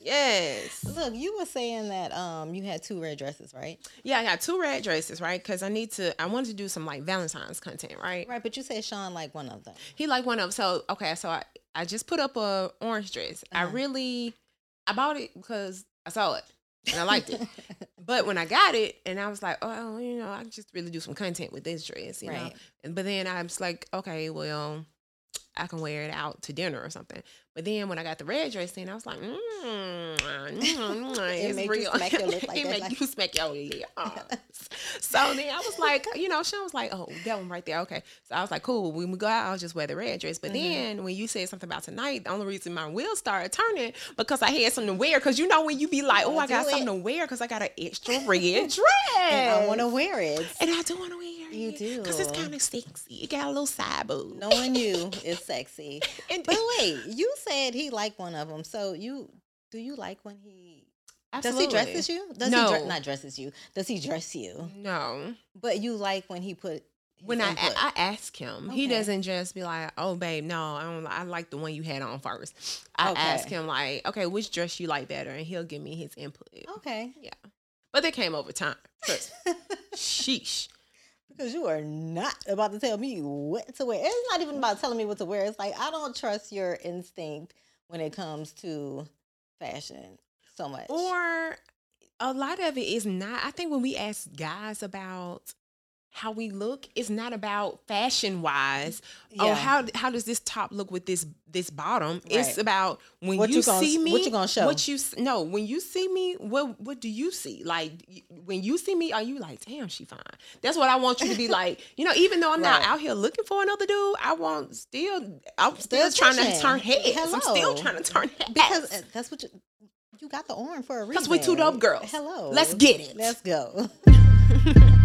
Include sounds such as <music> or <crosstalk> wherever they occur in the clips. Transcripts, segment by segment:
Yes. Look, you were saying that um you had two red dresses, right? Yeah, I got two red dresses, right? Because I need to. I wanted to do some like Valentine's content, right? Right, but you said Sean like one of them. He like one of them. So okay, so I I just put up a orange dress. I Uh-huh. really I bought it because I saw it and I liked it. <laughs> But when I got it, and I was like, oh, you know, I just really do some content with this dress, you know. Right. And but then I was like, okay, well, I can wear it out to dinner or something. But then when I got the red dress in, I was like, mm, mm, mm, it's made you real. smack your lip <laughs> like it that, make like- you smack your lips. <laughs> so then I was like, you know, Sean was like, oh, that one right there, okay. So I was like, cool. When we go out, I'll just wear the red dress. But Mhm. then when you said something about tonight, the only reason my wheels started turning because I had something to wear. Because you know when you be like, oh, I got it. something to wear because I got an extra <laughs> red dress. And I want to wear it. And I do want to wear it. You do. Because it's kind of sexy. It got a little side boob. Knowing you is sexy. And, But wait, you said he liked one of them. So you do you like when he does he Absolutely. dresses you? Does No. he dre- not dresses you? Does he dress you? No. But you like when he put When I, input. I ask him, he doesn't just be like, "Oh, babe, no, I don't. I like the one you had on first. I Okay. ask him like, "Okay, which dress you like better?" And he'll give me his input. okay. Yeah, but they came over time. <laughs> Sheesh. Because you are not about to tell me what to wear. It's not even about telling me what to wear. It's like I don't trust your instinct when it comes to fashion so much. Or a lot of it is not. I think when we ask guys about how we look, it's not about fashion wise. Oh, how how does this top look with this this bottom? It's about when What you, you gonna- see me. what you gonna show? What you no? When you see me, what what do you see? Like when you see me, are you like, damn, she fine? That's what I want you to be like. <laughs> You know, even though I'm not out here looking for another dude, I want still. I'm still, Still trying to turn heads. I'm still trying to turn heads because uh, that's what you you got the orange for a reason. because we two dope girls. Hello. let's get it. Let's go. <laughs>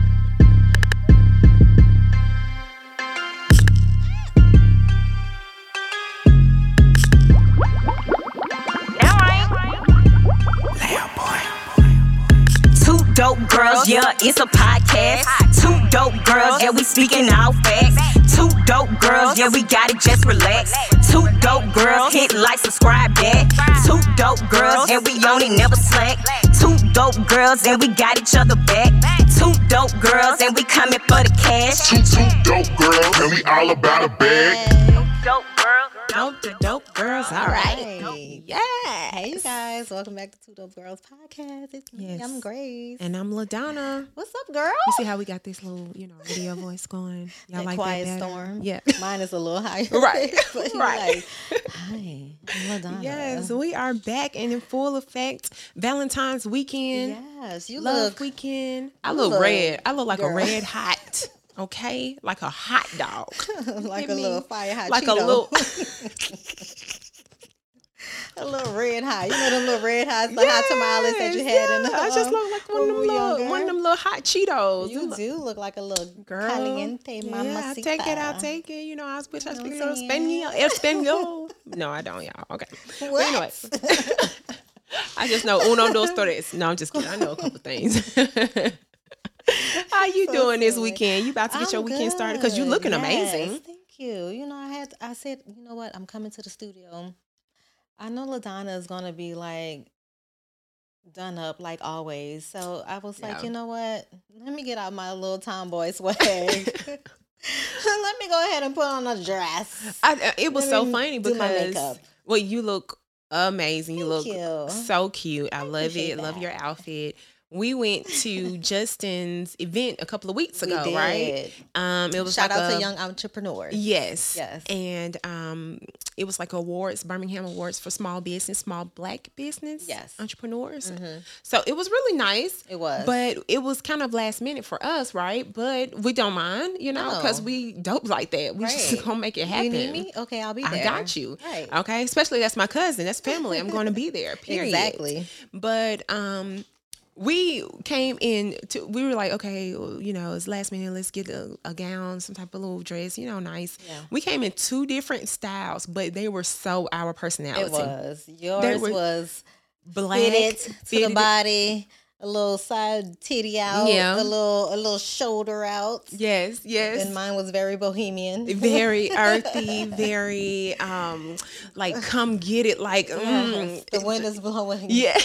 dope girls, yeah, it's a podcast. Two dope girls, yeah, we speaking all facts. Two dope girls, yeah, we got it, just relax. Two dope girls, hit like, subscribe, that. Two dope girls, and we on it, never slack. Two dope girls, and we got each other back. Two dope girls, and we coming for the cash. Two, two dope girls, and we all about a bag. Dope girls. Dope to dope girls. All right. Right. Yeah. Hey you guys, welcome back to Two Dope Girls podcast. It's me, Yes. I'm Grace. And I'm LaDonna. What's up, girl? You see how we got this little, you know, radio voice going? Y'all that like quiet that better? storm. Yeah. <laughs> Mine is a little higher. <laughs> Right, <laughs> but you're right. Like, Hi, I'm Madonna. Yes, we are back and in full effect. Valentine's weekend, Yes, you love look weekend. I look, look- red. I look like girl. a red hot. Okay, like a hot dog. <laughs> like a me- little fire hot like Cheeto. a little. <laughs> <laughs> a little red hot. You know them little red hots, the hot tamales that you had in the Yes, I just um, look like one of them little, one of them little hot Cheetos. You do look like a little Girl, caliente yeah, mamacita. I take it. I'll take it. You know, I wish I speak a little. El Spaniel. no, I don't, y'all. Okay. What? I just know uno, dos, tres. No, I'm just kidding. I know a couple things. <laughs> How you <laughs> So doing this weekend? You about to get your I'm weekend started because you're looking good. amazing. Thank you. You know, I had I said, you know what? I'm coming to the studio. I know Ladonna is gonna be like done up like always. So I was like, Yeah. you know what? Let me get out my little tomboy swag. <laughs> Let me go ahead and put on a dress. I, uh, it was Let so funny because well, you look amazing. You look you. so cute. I love appreciate it. Love your outfit. We went to Justin's event a couple of weeks We ago, right? Um, it was Shout like out a- to young entrepreneurs. Yes. Yes. And um, it was like awards, Birmingham Awards for small business, small black business Yes. entrepreneurs. Mhm. So it was really nice. It was. But it was kind of last minute for us, right? But we don't mind, you know, because No. we dope like that. We Right. just <laughs> gonna make it happen. You need me? Okay, I'll be there. I got you. Right. Okay. Especially that's my cousin. That's family. I'm going to be there. <laughs> Period. Exactly. But um, we came in to. We were like, okay, well, you know, it's last minute. Let's get a, a gown, some type of little dress, you know, nice. Yeah. We came in two different styles, but they were so our personality. It was. Yours were was black, fitted to the fitted- body. A little side titty out, Yeah. a little a little shoulder out. Yes, yes. And mine was very bohemian. <laughs> very earthy, <laughs> very um like come get it like mm, the wind is blowing. yeah.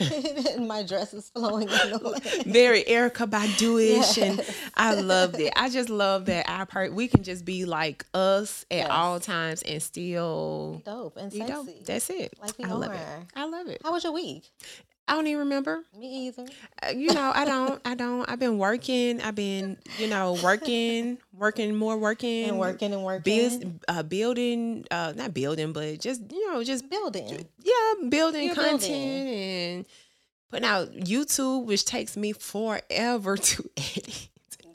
<laughs> and my dress is flowing in the wind. very Erykah Badu-ish and I loved it. I just love that our part we can just be like us at Yes. all times and still Dope and sexy. dope. That's it. Like we I love it. I love it. How was your week? I don't even remember. Me either. Uh, You know, I don't. I don't. I've been working. I've been, you know, working, working more, working, And working and working. build, uh, building, uh, not building, but just you know, just building. yeah, building You're content building. and putting out YouTube, which takes me forever <laughs> to edit.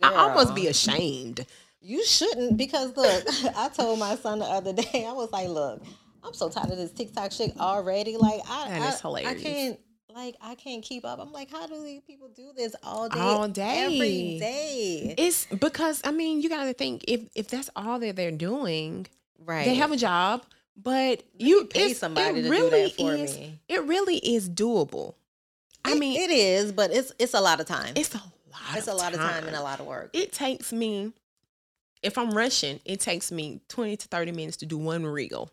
I almost be ashamed. You shouldn't because look, <laughs> I told my son the other <laughs> day, I was like, look, I'm so tired of this TikTok shit already. Like I, That I, is hilarious. I can't like I can't keep up. I'm like, how do these people do this all day? All day. Every day. It's because I mean, you got to think if if that's all that they're doing, right. they have a job, but you pay somebody to do really that for is, me. It really is doable. I It- mean, it is, but it's it's a lot of time. it's a lot. it's of a lot of time and a lot of work. It takes me, if I'm rushing, it takes me twenty to thirty minutes to do one reel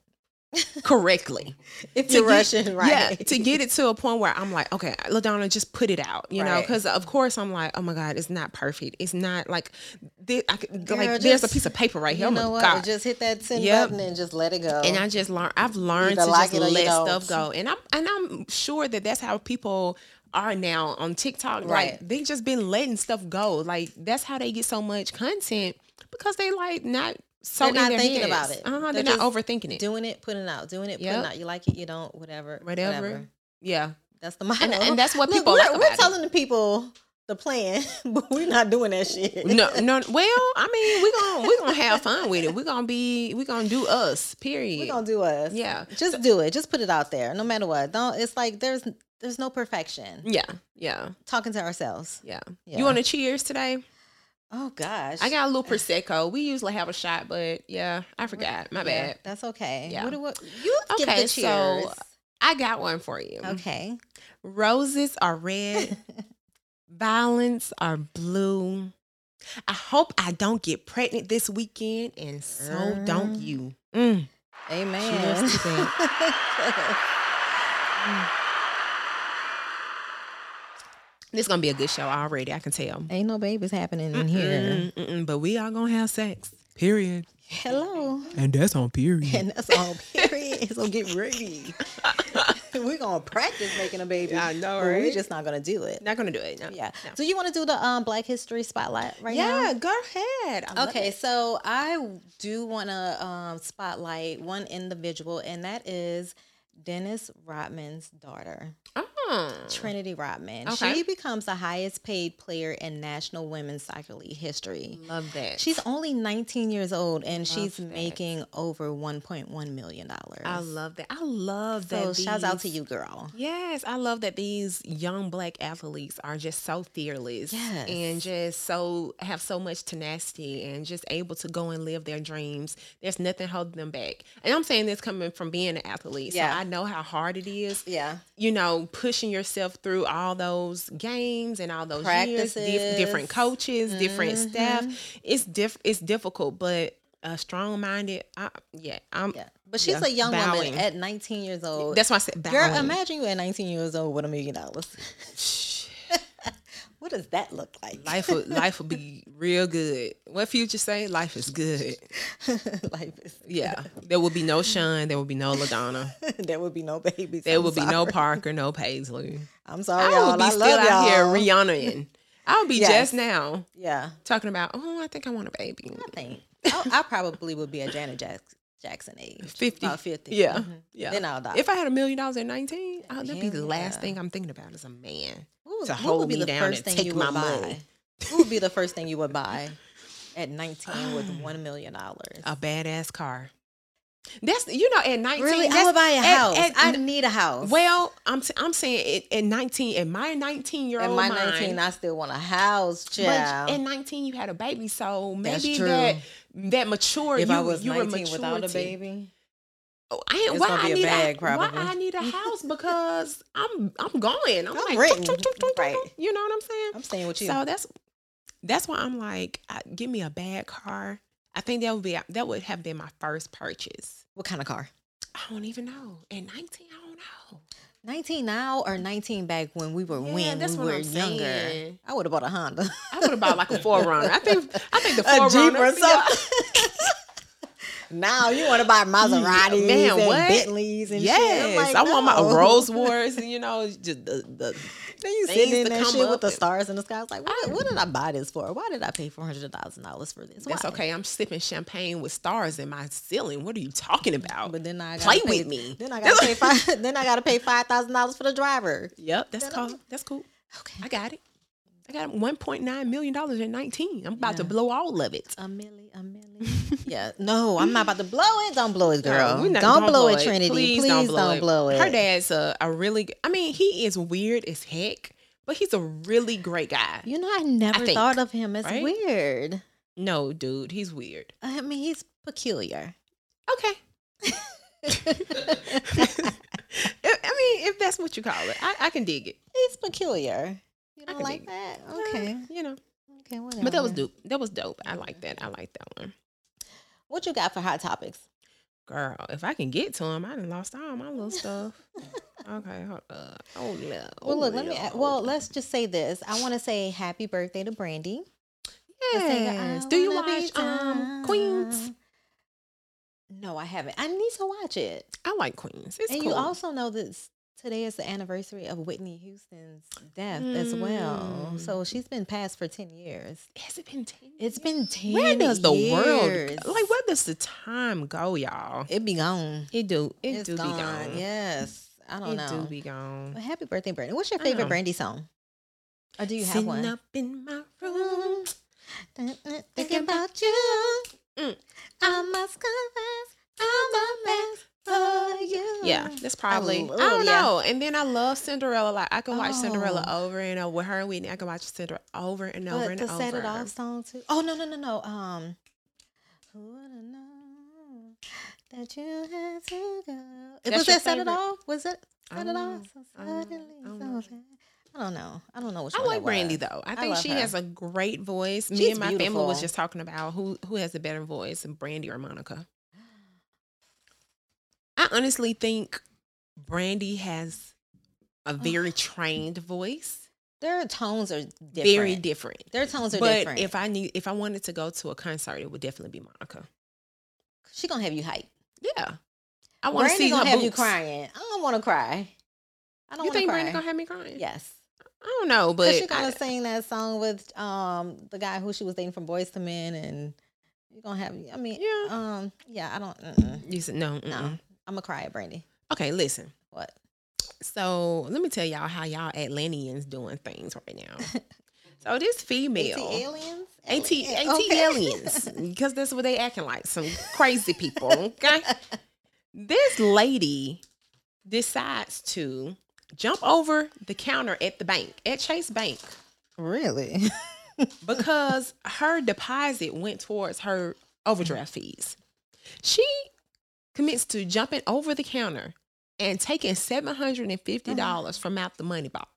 correctly. <laughs> if to you're get- rushing, right? Yeah, to get it to a point where I'm like, okay, Ladonna, just put it out, you know, because of course I'm like, oh my god, it's not perfect. It's not like, thi- I Girl, like there's a piece of paper right here. You oh know my what? god, Just hit that send Yep. button and just let it go. and I just learned. I've learned to like just it or you let stuff go, and I'm and I'm sure that that's how people are now on TikTok. Like Right. they just been letting stuff go. Like that's how they get so much content because they like not so They're not thinking heads. about it. Uh-huh, they're, They're not overthinking it. doing it, putting it out, doing it, Yep. putting out. You like it, you don't, whatever, Whatever. whatever. yeah, That's the motto. and, and that's what Look, people we're, like we're about it. telling the people the plan, <laughs> but we're not doing that shit. no, <laughs> no. Well, I mean, we're gonna we're gonna have fun with it. We're gonna be we're gonna do us. Period. we're gonna do us. Yeah. just do it. Just put it out there, no matter what. Don't. It's like there's there's no perfection. yeah, yeah, Talking to ourselves. yeah. Yeah. You want to cheers today? Oh gosh, I got a little prosecco. We usually have a shot, but yeah, I forgot. My Yeah, bad. That's okay. Yeah. What do what you give Okay, the so- I got one for you. okay. Roses are red, <laughs> violets are blue. I hope I don't get pregnant this weekend, and so don't Mm. you. Mm. Amen. Cheers to <laughs> <laughs> This gonna be a good show already. I can tell. Ain't no babies happening in here. Mm-mm, but we are gonna have sex. Period. Hello. And that's on period. And that's on period. <laughs> So get ready. <laughs> We're gonna practice making a baby. I know, but We're just not gonna do it. Not gonna do it. No. Yeah. No. Do you want to do the um Black History Spotlight right now? Yeah, go ahead. I Okay, so I do want to um, spotlight one individual, and that is Dennis Rodman's daughter, Oh. Trinity Rodman. Okay. She becomes the highest paid player in National Women's Soccer League history. Love that. She's only 19 years old, and she's that. making over 1.1 million dollars. I love that. I love So that. So shouts out to you, girl. Yes, I love that these young black athletes are just so fearless Yes. and just so have so much tenacity and just able to go and live their dreams. There's nothing holding them back. And I'm saying this coming from being an athlete. Yeah. So I know how hard it is. Yeah. You know, pushing yourself through all those games and all those years, dif- different Practices. coaches, different staff. It's diff- it's difficult, but uh, strong minded. Yeah, I'm. Yeah. But she's Yeah, a young bowing. woman at 19 years old. That's why I said Girl, imagine you at 19 years old with a million dollars. What does that look like? Life would life would be real good. What future say? Life is good. <laughs> Life is Yeah. There will be no Sean. There will be no Ladonna. <laughs> there would be no babies. There I'm will be no. Parker, no Paisley. I'm sorry, I y'all. would be I still out here y'all. Rihanna. I would be Yes. just now Yeah, talking about, oh, I think I want a baby. I think I, I probably would be a Janet Jack- Jackson age, 50. about 50. Yeah. Mhm. Yeah. Then I'll die. If I had a million dollars at 19, oh, that'd be the last thing I'm thinking about as a man. Would- to hold be me the down first and thing take you my would money. What would be the first thing you would buy <laughs> at 19 with <sighs> one million dollars? A badass car. That's, you know, at 19. Really, I would buy a at- house. at- I need a house. Well, I'm t- I'm saying at, at 19, at my 19 year at old my mind, 19, I still want a house, but child. at 19 you had a baby, so maybe that that mature if you I was you 19 without a baby, Oh, I ain't why I need bag, a, probably. why I need a <laughs> house because I'm I'm going. I'm, I'm like Right. You know what I'm saying? I'm staying with you. So that's that's why I'm like, I, give me a bad car. I think that would be that would have been my first purchase. what kind of car? I don't even know. At 19, I don't know. 19 now or 19 back when we were Yeah, when that's we were I'm younger? saying. I would have bought a Honda. I would have bought like a <laughs> 4Runner. I think I think the a Jeep 4Runner. or something. <laughs> now you want to buy Maseratis Man, and what? Bentleys and Yes, like, I want my no. Rolls Royce. You know, just the, the <laughs> Then you sitting in that come shit with the stars in the sky. I was like, what, what did I buy this for? Why did I pay four hundred thousand dollars for this? That's okay. I'm sipping champagne with stars in my ceiling. What are you talking about? But then I gotta Play pay, with me. Then I gotta pay five. <laughs> then I gotta pay five thousand dollars for the driver. Yep, that's Then cool. That's cool. Okay, I got it. I got 1.9 million dollars in 19. I'm about to blow all of it. a milli, a milli. <laughs> yeah, no, I'm not about to blow it. Don't blow it, girl. No, not- don't, blow it, Trinity. Please, don't, blow, it. Her dad's a, a really. I mean, he is weird as heck, but he's a really great guy. You know, I never think, thought of him as right? weird. No, dude, he's weird. I mean, he's peculiar. Okay. <laughs> I I mean, if that's what you call it, I, I can dig it. he's peculiar. You I don't like that? Uh, Okay, you know. okay, whatever. But that was dope. That was dope. I like that. I like that one. What you got for hot topics? Girl, if I can get to them, I done lost all my little stuff. okay, hold up. Oh no. <laughs> Well, look, let me. Lord. Well, let's just say this. I want to say happy birthday to Brandy. Let's say that Yes. Do you watch um Queens? No, I haven't. I need to watch it. I like Queens. It's and cool. you also know that s- today is the anniversary of Whitney Houston's death as well. Mm. So she's been passed for 10 years. has it been ten? It's been 10 Where does the years. world like? Where does the time go, y'all? It be gone. It do. It It's do gone. be gone. Yes. I don't it know. It do be gone. Happy birthday, Brandy. What's your favorite. Brandy song? Or do you have Sitting one? up in my room. Thinking about you. Mm. I must confess, I'm a mess you. Yeah, that's probably. I, love- don't yeah. know. And then I love Cinderella. Like I can watch Cinderella Oh. over and over with her and Whitney. I can watch Cinderella over and over But and the over. set it off song too. Oh no no no no. Um, who would have known that you had to go? That's was that set it off? Was it set it off? So I don't know. suddenly, I don't so know. I don't know. I don't know which I like Brandy though. I I think love she her. has a great voice. Me She's and my family was just talking about who who has a better voice, Brandy or Monica. I honestly think Brandy has a very trained voice. Their tones are different. Very different. Their tones are But different. if I need if I wanted to go to a concert, it would definitely be Monica. she gonna have you hype. Yeah. I want to see gonna her have you boots. crying. I don't want to cry. I don't You think cry. Brandy gonna have me crying? yes. I don't know, But she gonna I- sing that song with um the guy who she was dating from Boyz II Men, and you're gonna have. I mean, Yeah. um, yeah. I don't. You said no. No. I'm gonna cry at Brandy. Okay, listen. What? So let me tell y'all how y'all Atlanteans doing things right now. <laughs> so this female, AT aliens. AT, AT okay. aliens, <laughs> because that's what they acting like, some crazy people. Okay, <laughs> this lady decides to jump over the counter at the bank at Chase Bank really? because her deposit went towards her overdraft fees. She commits to jumping over the counter and taking seven hundred and fifty dollars mm-hmm. from out the money box.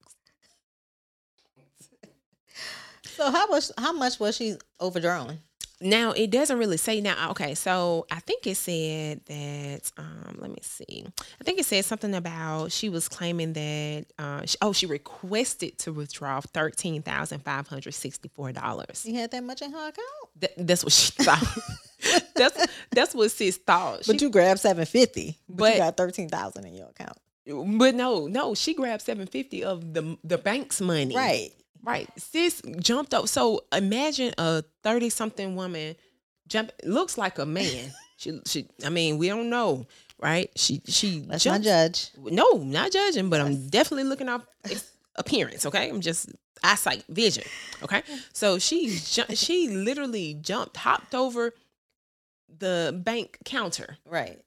so how much? How much was she overdrawn? Now it doesn't really say now. Okay, so I think it said that. Um, let me see. I think it said something about she was claiming that. Uh, she, oh, she requested to withdraw thirteen thousand five hundred sixty-four dollars. She had that much in her account. Th- that's what she thought. <laughs> that's that's what sis thought. But She- you grabbed seven fifty. But, But- you got thirteen thousand in your account. but no, no, she grabbed seven fifty of the the bank's money. Right. Right. Sis jumped up. So imagine a thirty something woman jump. Looks like a man. <laughs> she she. I mean, we don't know, right? She she. Let's not judge. No, not judging, but I'm definitely looking up appearance. Okay, I'm just eyesight, vision. Okay, so she she literally jumped, hopped over the bank counter, Right.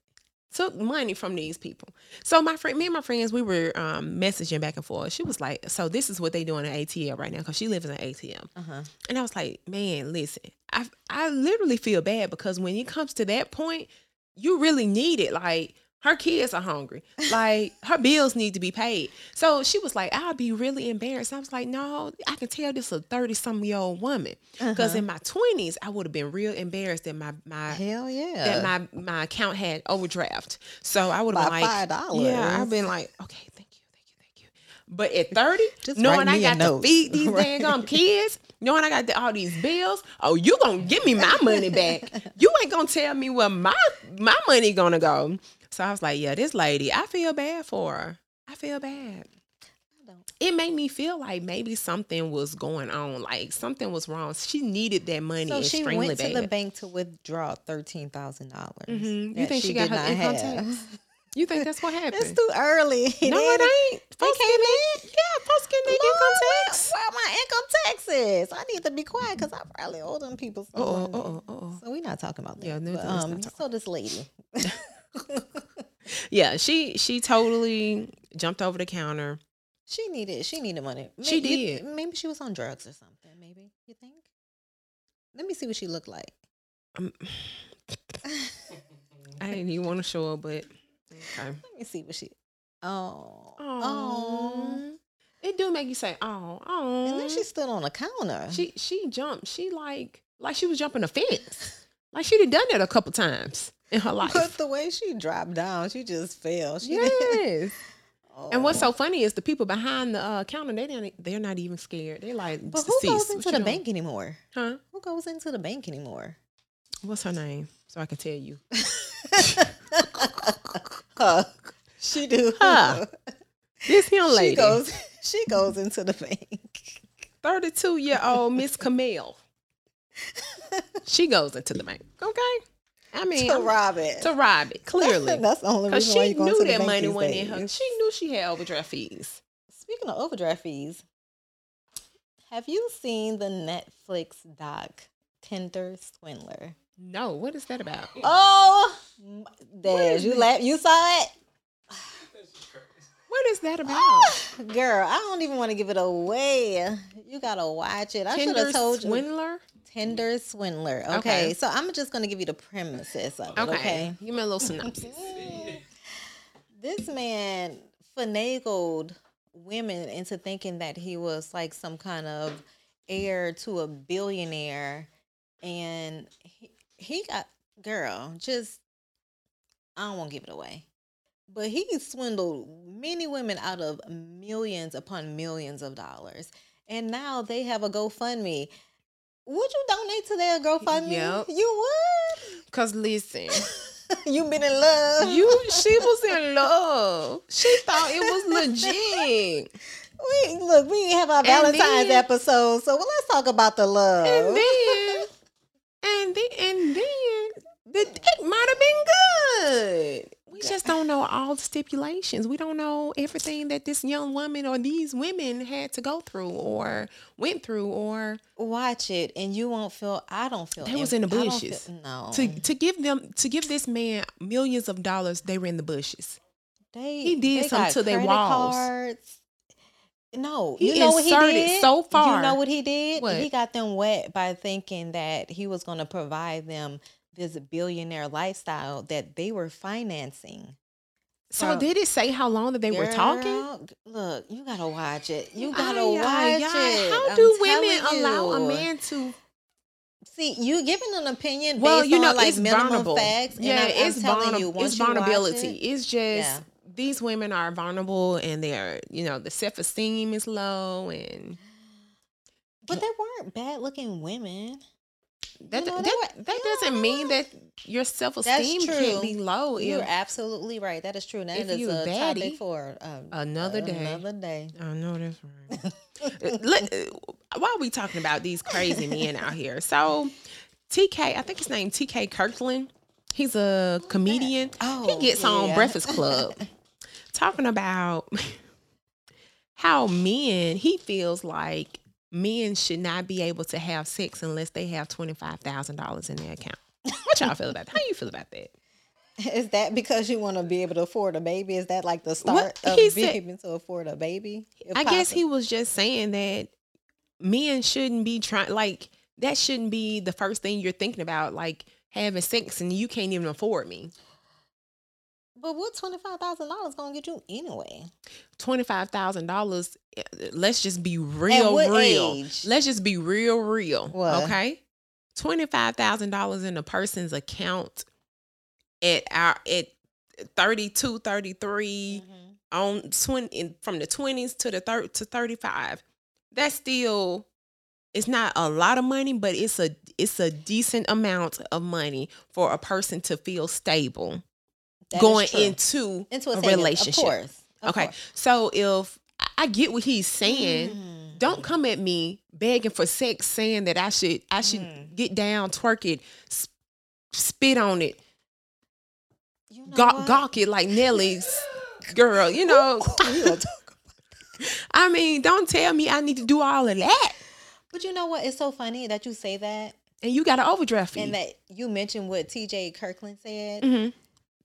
Took money from these people. So my friend, me and my friends, we were um, messaging back and forth. She was like, "So this is what they doing at ATL right now because she lives in an ATM." Uh huh. And I was like, "Man, listen, I I literally feel bad because when it comes to that point, you really need it. Like Her kids are hungry. Like her bills need to be paid. So she was like, I'll be really embarrassed. I was like, no, I can tell this is a 30 some year old woman. Because Uh-huh. in my 20s, I would have been real embarrassed that my my Hell yeah. that my my account had overdraft. So I would have been like, $5. Yeah, I've been like, okay, thank you, thank you, thank you. But at 30, <laughs> Just knowing I got to note. feed <laughs> these Right. dang kids, knowing I got the, all these bills, oh, you gonna give me my money back. <laughs> You ain't gonna tell me where my my money gonna go. So I was like, yeah, this lady, I feel bad for her. I feel bad. don't. It made me feel like maybe something was going on, like something was wrong. She needed that money So she went bad. to the bank to withdraw thirteen thousand dollars. Mhm. You think she got her income tax? <laughs> You think that's what happened? It's too early. no, it ain't. Folks came in. Yeah, folks getting their income tax. Where my income taxes? I need to be quiet because I probably owe them people. some Uh-oh, uh-oh, uh-oh. So we're not talking about that. Yeah, But, um, so this lady, <laughs> <laughs> Yeah, she she totally jumped over the counter. she needed she needed money. She Maybe- you- did. maybe she was on drugs or something. Maybe you think. Let me see what she looked like. Um, I didn't even want to show her, but okay. <laughs> Let me see what she. Oh, oh, Oh, it do make you say, "Oh, oh." and then she stood on the counter. she she jumped. She like like she was jumping a <laughs> fence. Like she'd have done that a couple times in her life. but the way she dropped down, she just fell. She didn't- yes. <laughs> And what's Oh. so funny is the people behind the uh, counter. They don't. They're not even scared. They're like, But who "Cease. goes into you the doing?" bank anymore? Huh? Who goes into the bank anymore? What's her name? So I can tell you. Huh. <laughs> She do. Huh. This young lady, She goes. <laughs> She goes into the bank. thirty-two year old Miss Camille. she goes into the bank. Okay. I mean, to rob it. to rob it clearly That's the only reason why she you going knew to the that money went in her. She knew she had overdraft fees. Speaking of overdraft fees, have you seen the Netflix doc Tinder Swindler? No, what is that about? Oh, Dad, you laugh. You saw it, What is that <sighs> about? girl. I don't even want to give it away. You gotta watch it. I should have told you. swindler. Tinder Swindler. Okay, Okay. so I'm just gonna give you the premises of it. Okay. okay? give me a little <laughs> synopsis. this man finagled women into thinking that he was like some kind of heir to a billionaire and he, he got girl just i don't want to give it away but he swindled many women out of millions upon millions of dollars and now they have a gofundme would you donate to their gofundme Yep. you would Cause listen, <laughs> you been in love you she was in love. She thought it was legit. <laughs> We look, we have our Valentine's then- episode, so well, let's talk about the love. And then, and then, and then, the date might have been good. We just don't know all the stipulations. We don't know everything that this young woman or these women had to go through or went through or Watch it, and you won't feel. I don't feel. They was in the bushes. feel- no, to to give them to give this man millions of dollars. They were in the bushes. they he did they something to their walls. Cards. No, He you know what he did. so far. You know what he did? What? He got them wet by thinking that he was going to provide them this billionaire lifestyle that they were financing. So Girl. did it say how long that they were talking? Look, you gotta watch it. You gotta Ay, watch ay, it. How I'm do women telling allow a man to? See, you giving an opinion Well, based you know, on like it's vulnerable. facts. and Yeah, I'm it's vulnerable. you, it's you vulnerability. it- It's just Yeah. these women are vulnerable, and they're you know the self esteem is low, and but they weren't bad looking women. That know, they that, that doesn't mean that your self esteem can't be low. You're If, absolutely right. That is true. And that if is you a baddie, topic for um, another day. Another day. I know that's right. Uh, Let, why are we talking about these crazy men out here? So, TK, I think his name TK Kirkland. He's a comedian. Oh, he gets on. Breakfast Club <laughs> talking about <laughs> how men. He feels like men should not be able to have sex unless they have twenty five thousand dollars in their account. What y'all feel about? That? How you feel about that? Is that because you want to be able to afford a baby? Is that like the start of he being able to afford a baby? I guess he was just saying that men shouldn't be trying like that shouldn't be the first thing you're thinking about like having sex and you can't even afford me. But what twenty five thousand dollars gonna get you anyway? twenty five thousand dollars. Let's just be real, real. age? Let's just be real, real. What? Okay, twenty five thousand dollars in a person's account at our at 32, 33, mm-hmm. on twenty in, from the twenties to the third to thirty five. That's still. It's not a lot of money, but it's a it's a decent amount of money for a person to feel stable That going into into a, a relationship. Of course. Of Okay. course. So if I- get what he's saying, Mm. don't come at me begging for sex, saying that I should I should Mm. get down, twerk it, sp- spit on it, You know gawk, gawk it like Nelly's girl. You know, <laughs> We gonna talk- <laughs> I mean, don't tell me I need to do all of that. but you know what? It's so funny that you say that And you got an overdraft fee. and that you mentioned what TK Kirkland said. Mhm.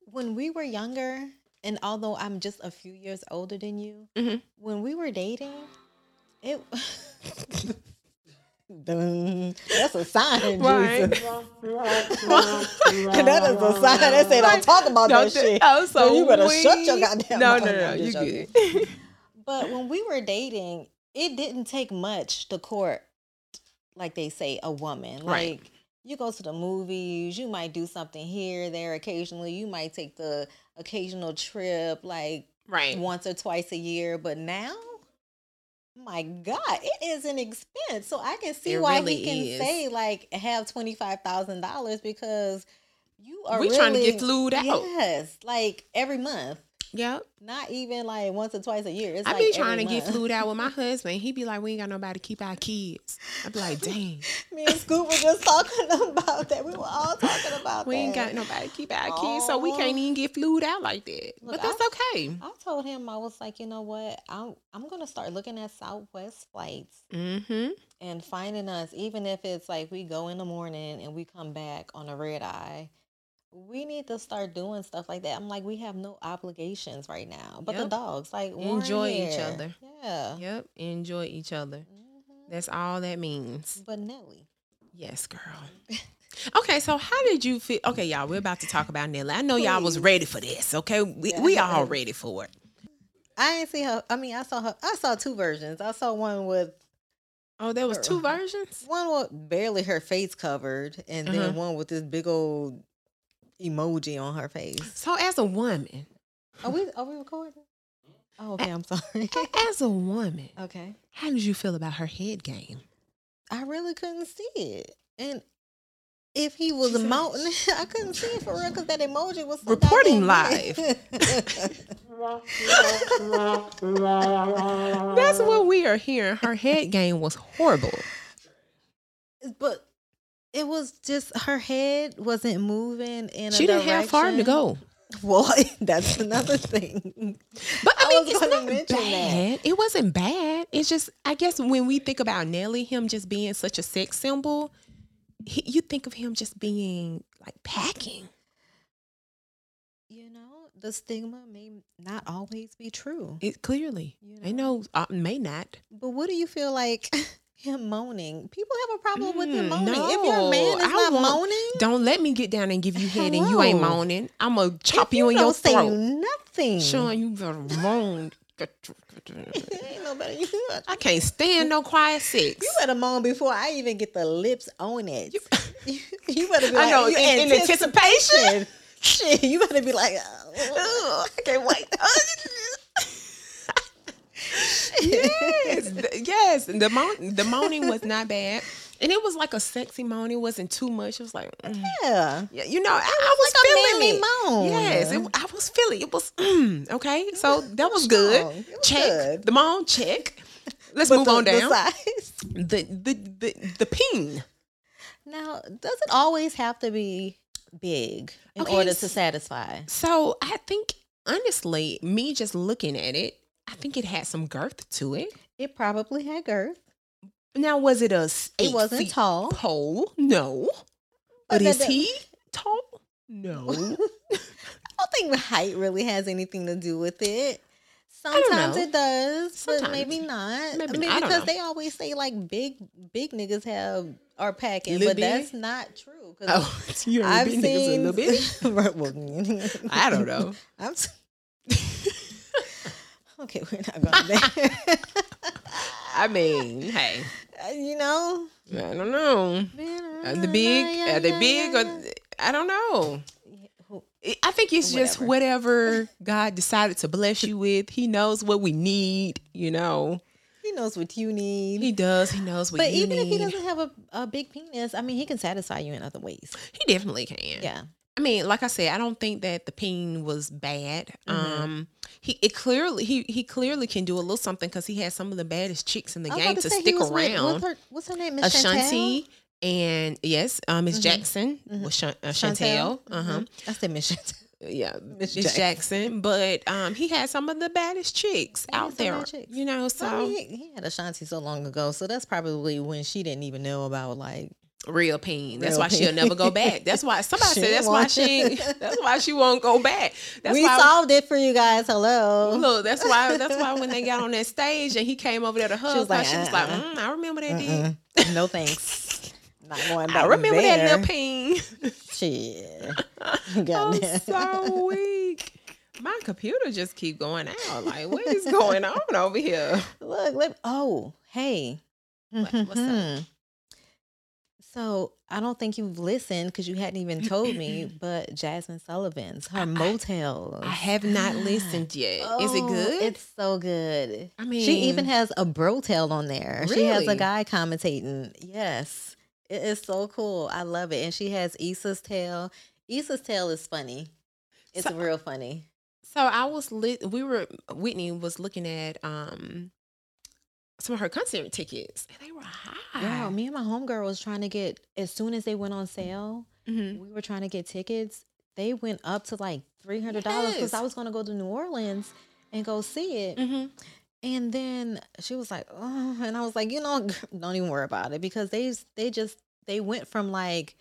When we were younger, and although I'm just a few years older than you, Mhm. when we were dating, it. <laughs> That's a sign, Right. Jesus. <laughs> <laughs> that is a sign that say don't talk about Don't that do- shit. Oh, so you better shut your goddamn No, mouth. no, No, no, you good. But when we were dating, it didn't take much to court, like they say, a woman. Right. Like you go to the movies, you might do something here, there occasionally. You might take the occasional trip, like right. once or twice a year. But now, my God, it is an expense. So I can see It why really he can is. say like have twenty five thousand dollars because you are We trying to get really- flued out. Yes, like every month. Yep. Not even like once or twice a year. It's I like be trying to get month. flued out with my <laughs> husband. He be like, "We ain't got nobody to keep our kids." I be like, "Dang, Me and Scoop were just talking <laughs> about that. We were all talking about we that. We ain't got nobody to keep our kids, so we can't even get flued out like that." Look, but that's I- okay. I told him I was like, you know what? I'm I'm gonna start looking at Southwest flights Mm-hmm. and finding us, even if it's like we go in the morning and we come back on a red eye. We need to start doing stuff like that. I'm like, we have no obligations right now. But the dogs, like, Enjoy each other. Yeah. Yep. Enjoy each other. Mhm. That's all that means. But Nelly, Yes, girl. <laughs> Okay, so how did you feel? Okay, y'all, we're about to talk about Nelly. I know y'all was ready for this. Okay, we we all ready for it. I didn't see her. I mean, I saw her. I saw two versions. I saw one with Oh, there was two versions. one with barely her face covered, and then Uh-huh. one with this big old emoji on her face. So, as a woman, Are we? Are we recording? Oh, okay. I'm sorry. as a woman, okay. how did you feel about her head game? I really couldn't see it, and if he was said- mountain, <laughs> I couldn't see it for real because that emoji was so Reporting live. <laughs> That's what we are hearing. Her head game was horrible. but it was just her head wasn't moving in. She didn't have far to go. Well, <laughs> that's another thing. But I, I mean, it's not mention that. bad. It wasn't bad. It's just, I guess, when we think about Nelly, him just being such a sex symbol, he, you think of him just being like packing. You know, the stigma may not always be true. It clearly, You I know, uh, may not. But what do you feel like <laughs> him moaning? People have a problem with him Mm, moaning. if your no, man is I not want- moaning, Don't let me get down and give you head and you ain't moaning. I'm gonna chop if you, in your throat. nothing. Sean, you better moan. <laughs> <laughs> ain't. You, I can't stand no quiet sex. you better moan before I even get the lips on it. You, <laughs> you better be I like, know, you in- in anticipation. Shit, you better be like, oh, I can't wait. Yes, yes. The moan, the moaning was not bad, and it was like a sexy moan. It wasn't too much. It was like, mm. yeah. yeah, you know, I, I was like feeling it. moan. Yes, it, I was feeling it. Was mm, okay. So that was good. Was check good. the moan. Check. Let's But move the, on the down. size. The the the the ping. Now, does it always have to be big in Okay, order to satisfy? So I think honestly, me just looking at it, I think it had some girth to it. It probably had girth. Now, was it a It wasn't tall. pole? No. But But is that- he tall? No. <laughs> I don't think height really has anything to do with it. Sometimes it does, but maybe not. Maybe I mean. Because they always say like big big niggas have are packing, Little but that's not true. Oh, <laughs> I've big niggas a little bit. Well, <laughs> I don't know. I'm. s- okay, <laughs> we're not going there. <laughs> I mean, hey, Uh, you know, I don't know. Are they big? Are they big? Or I don't know. I- think it's just whatever <laughs> God decided to bless you with. He knows what we need. You know, He knows what you need. He does. He knows what but you even if he doesn't have a, a big penis, I mean, he can satisfy you in other ways. he definitely can. Yeah. I mean, like I said, I don't think that the peen was bad. Mm-hmm. Um, he it clearly he he clearly can do a little something because he has some of the baddest chicks in the game about to stick was with- around. with her- what's her name? Miss Shantel? Ashanti and yes, um, Miss Mhm. Jackson with Shan- uh, Shantel. Uh huh. Mhm. I said Miss Shantel. <laughs> Yeah, <laughs> Miss Miss Jackson. But um, he had some of the baddest chicks Yeah, out there. chicks. You know, so I mean, he, he had Ashanti so long ago, so that's probably when she didn't even know about like. Real pain. That's Real why she'll never go back. That's why <laughs> somebody She said that's why she that's why she won't go back. That's we why solved it for you guys. Hello. Look, that's why. That's why when they got on that stage and he came over there to hug was her, like, she was like, uh-uh. mm, "I remember that did. no thanks. <laughs> Not going back I remember there. that little pain. <laughs> Shit. I'm Goddamn. so weak. My computer just keep going out. Like, what is going on over here? Look, let oh, hey. What- what's up? So I don't think you've listened because you hadn't even told me, <laughs> but Jazmine Sullivan's her motel. I have not listened <sighs> yet. is it Oh, good? It's so good. I mean, she even has a brotel on there. Really? She has a guy commentating. Yes. It is so cool. I love it. And she has Issa's Tale. Issa's Tale is funny. It's So- real funny. so I was lit. We were Whitney was looking at um some of her concert tickets, and they were high. Girl, me and my homegirl was trying to get as soon as they went on sale, Mhm. we were trying to get tickets. They went up to like three hundred dollars because I was gonna go to New Orleans and go see it. Mhm. And then she was like, "Oh," and I was like, "You know, <laughs> don't even worry about it because they they just they went from like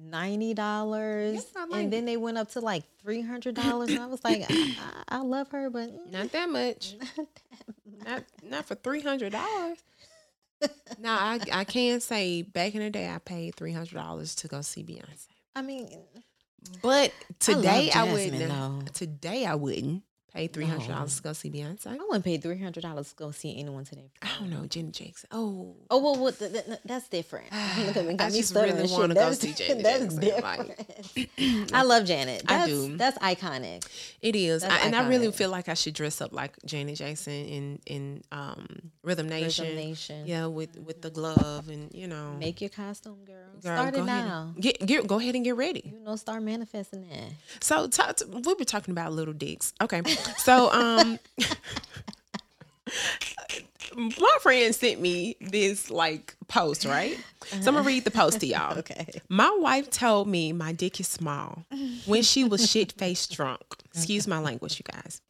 ninety dollars, like- and then they went up to like three hundred dollars." And I was like, I, <coughs> I, "I love her, but mm, <laughs> Not that much. Not not for three hundred dollars. now I I can say back in the day I paid three hundred dollars to go see Beyonce. I mean, But today I, Jasmine, wouldn't. though. Today I wouldn't pay three hundred dollars to go see Beyonce. I wouldn't pay three hundred dollars to go see anyone today. I don't know, Janet Jackson. Oh, Oh well, what the, the, that's different. <sighs> <laughs> Look at me, got I me just really wanna go That's- see <laughs> Janet That's Jackson, different. <laughs> I love Janet. I That's, do. That's iconic. it is, I, and I really feel like I should dress up like Janet Jackson in in um, Rhythm Nation. Rhythm Nation. Yeah, with with the glove and you know, Make your costume, girl. girl, Start it now. and Get get go ahead and get ready. You know, start manifesting that. So talk to, we were talking about little dicks. Okay. So um <laughs> my friend sent me this like post, right? So I'm gonna read the post to y'all. <laughs> Okay. My wife told me my dick is small when she was shit faced drunk. Excuse my language, you guys.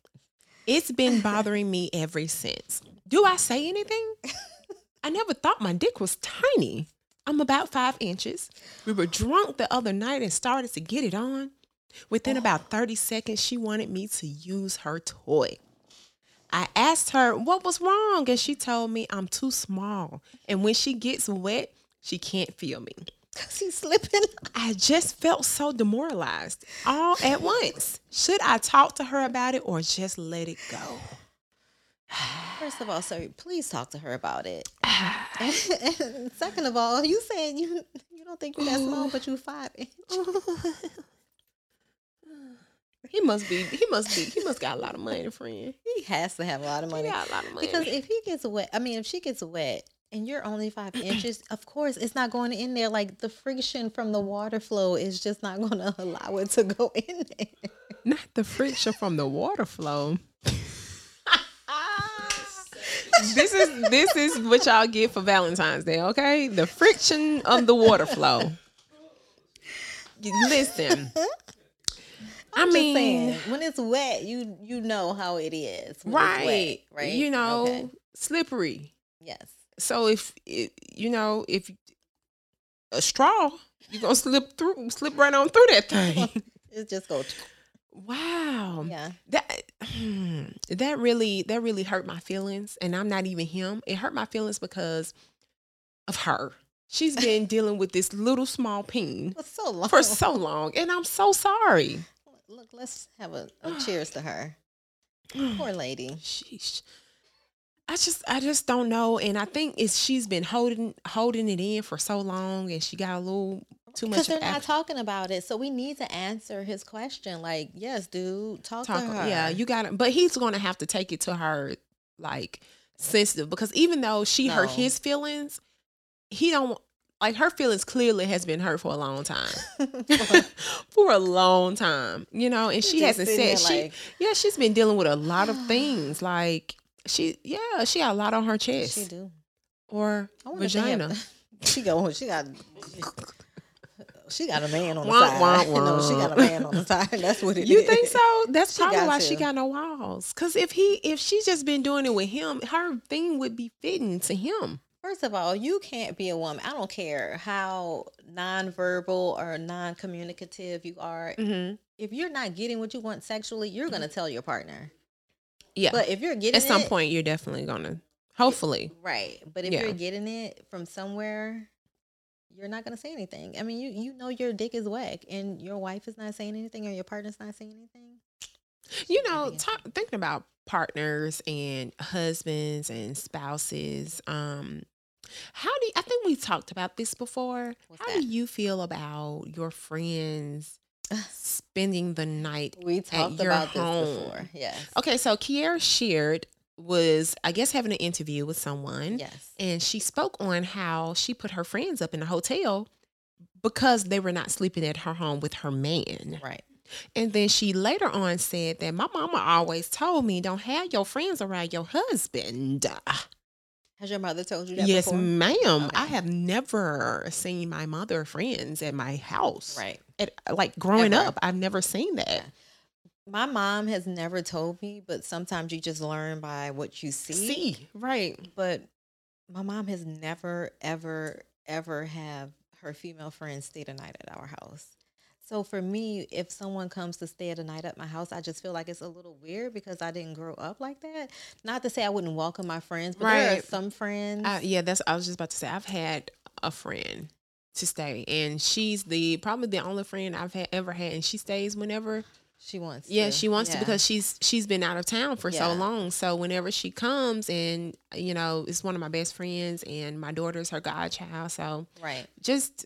It's been bothering me ever since. Do I say anything? I never thought my dick was tiny. I'm about five inches. We were drunk the other night and started to get it on. Within oh. about 30 seconds, she wanted me to use her toy. I asked her what was wrong, and she told me I'm too small. And when she gets wet, she can't feel me. <laughs> Cause he's slipping. I just felt so demoralized all at once. Should I talk to her about it or just let it go? First of all, sir, please talk to her about it. <sighs> and <laughs> second of all, you saying you you don't think you're that small, but you five inch. <laughs> He must be. He must be. He must got a lot of money, friend. He has to have a lot of He money. got a lot of money. Because if he gets wet, I mean, if she gets wet and you're only five <clears throat> inches, of course, it's not going in there. Like the friction from the water flow is just not going <laughs> to allow it to go in there. Not the friction from the water flow. this is this is what y'all get for Valentine's Day, okay? The friction of the water flow. <laughs> Listen, I I'm mean, just saying, when it's wet, you you know how it is. right, wet, right? You know, Okay. slippery. Yes. So if it, you know if a straw, you're gonna slip through, slip right on through that <laughs> thing. It just goes. Wow. Yeah. That hmm, that really that really hurt my feelings and I'm not even him. It hurt my feelings because of her. She's <laughs> been dealing with this little small peen For so long. for so long and I'm so sorry. Look, let's have a, a cheers to her. Poor <sighs> lady. Sheesh. I just I just don't know and I think it's she's been holding holding it in for so long and she got a little too much Because they're not talking about it, so we need to answer his question. Like, yes, dude, talk, talk. Uh, to her. Yeah, you got to But he's going to have to take it to her like sensitive because even though she hurt his feelings, he don't like her feelings. Clearly, has been hurt for a long time. <laughs> <laughs> for a long time, you know, and she just hasn't said she. like- yeah, she's been dealing with a lot of <sighs> things. Like she, yeah, she got a lot on her chest she do. or I wonder if they have- vagina. <laughs> She go. She got. She got a man on the Wah, side. wah, no, she got a man on the side. That's what it is. You think so? That's She probably why she got no walls. Cause if he, if she's just been doing it with him, her thing would be fitting to him. First of all, you can't be a woman. I don't care how nonverbal or non-communicative you are. Mm-hmm. If you're not getting what you want sexually, you're gonna tell your partner. Yeah. But if you're getting At some it- point, you're definitely gonna. Hopefully, right? But if Yeah. you're getting it from somewhere, you're not gonna say anything. I mean, you you know your dick is whack, and your wife is not saying anything, or your partner's not saying anything. you know, talk, thinking about partners and husbands and spouses. Um, how do you, I think we talked about this before? What's how that? do you feel about your friends <sighs> spending the night? We talked your about home. this before. Yes. Okay, so Kierra Sheard was, I guess, having an interview with someone. Yes. and she spoke on how she put her friends up in a hotel because they were not sleeping at her home with her man. Right. And then she later on said that my mama always told me don't have your friends around your husband. Has your mother told you that Yes, before? ma'am. I have never seen my mother friends at my house. Right. At, uh, like growing Ever. up, I've never seen that. Yeah. My mom has never told me, but sometimes you just learn by what you see. See, right. But my mom has never, ever, ever have her female friends stay the night at our house. So for me, if someone comes to stay the night at my house, I just feel like it's a little weird because I didn't grow up like that. Not to say I wouldn't welcome my friends, but there are some friends. I, yeah, that's. I was just about to say. I've had a friend to stay, and she's the probably the only friend I've had ever had, and she stays whenever. she wants. To. Yeah, to. she wants to because she's she's been out of town for so long. So whenever she comes, and you know, it's one of my best friends, and my daughter's her godchild. So right, just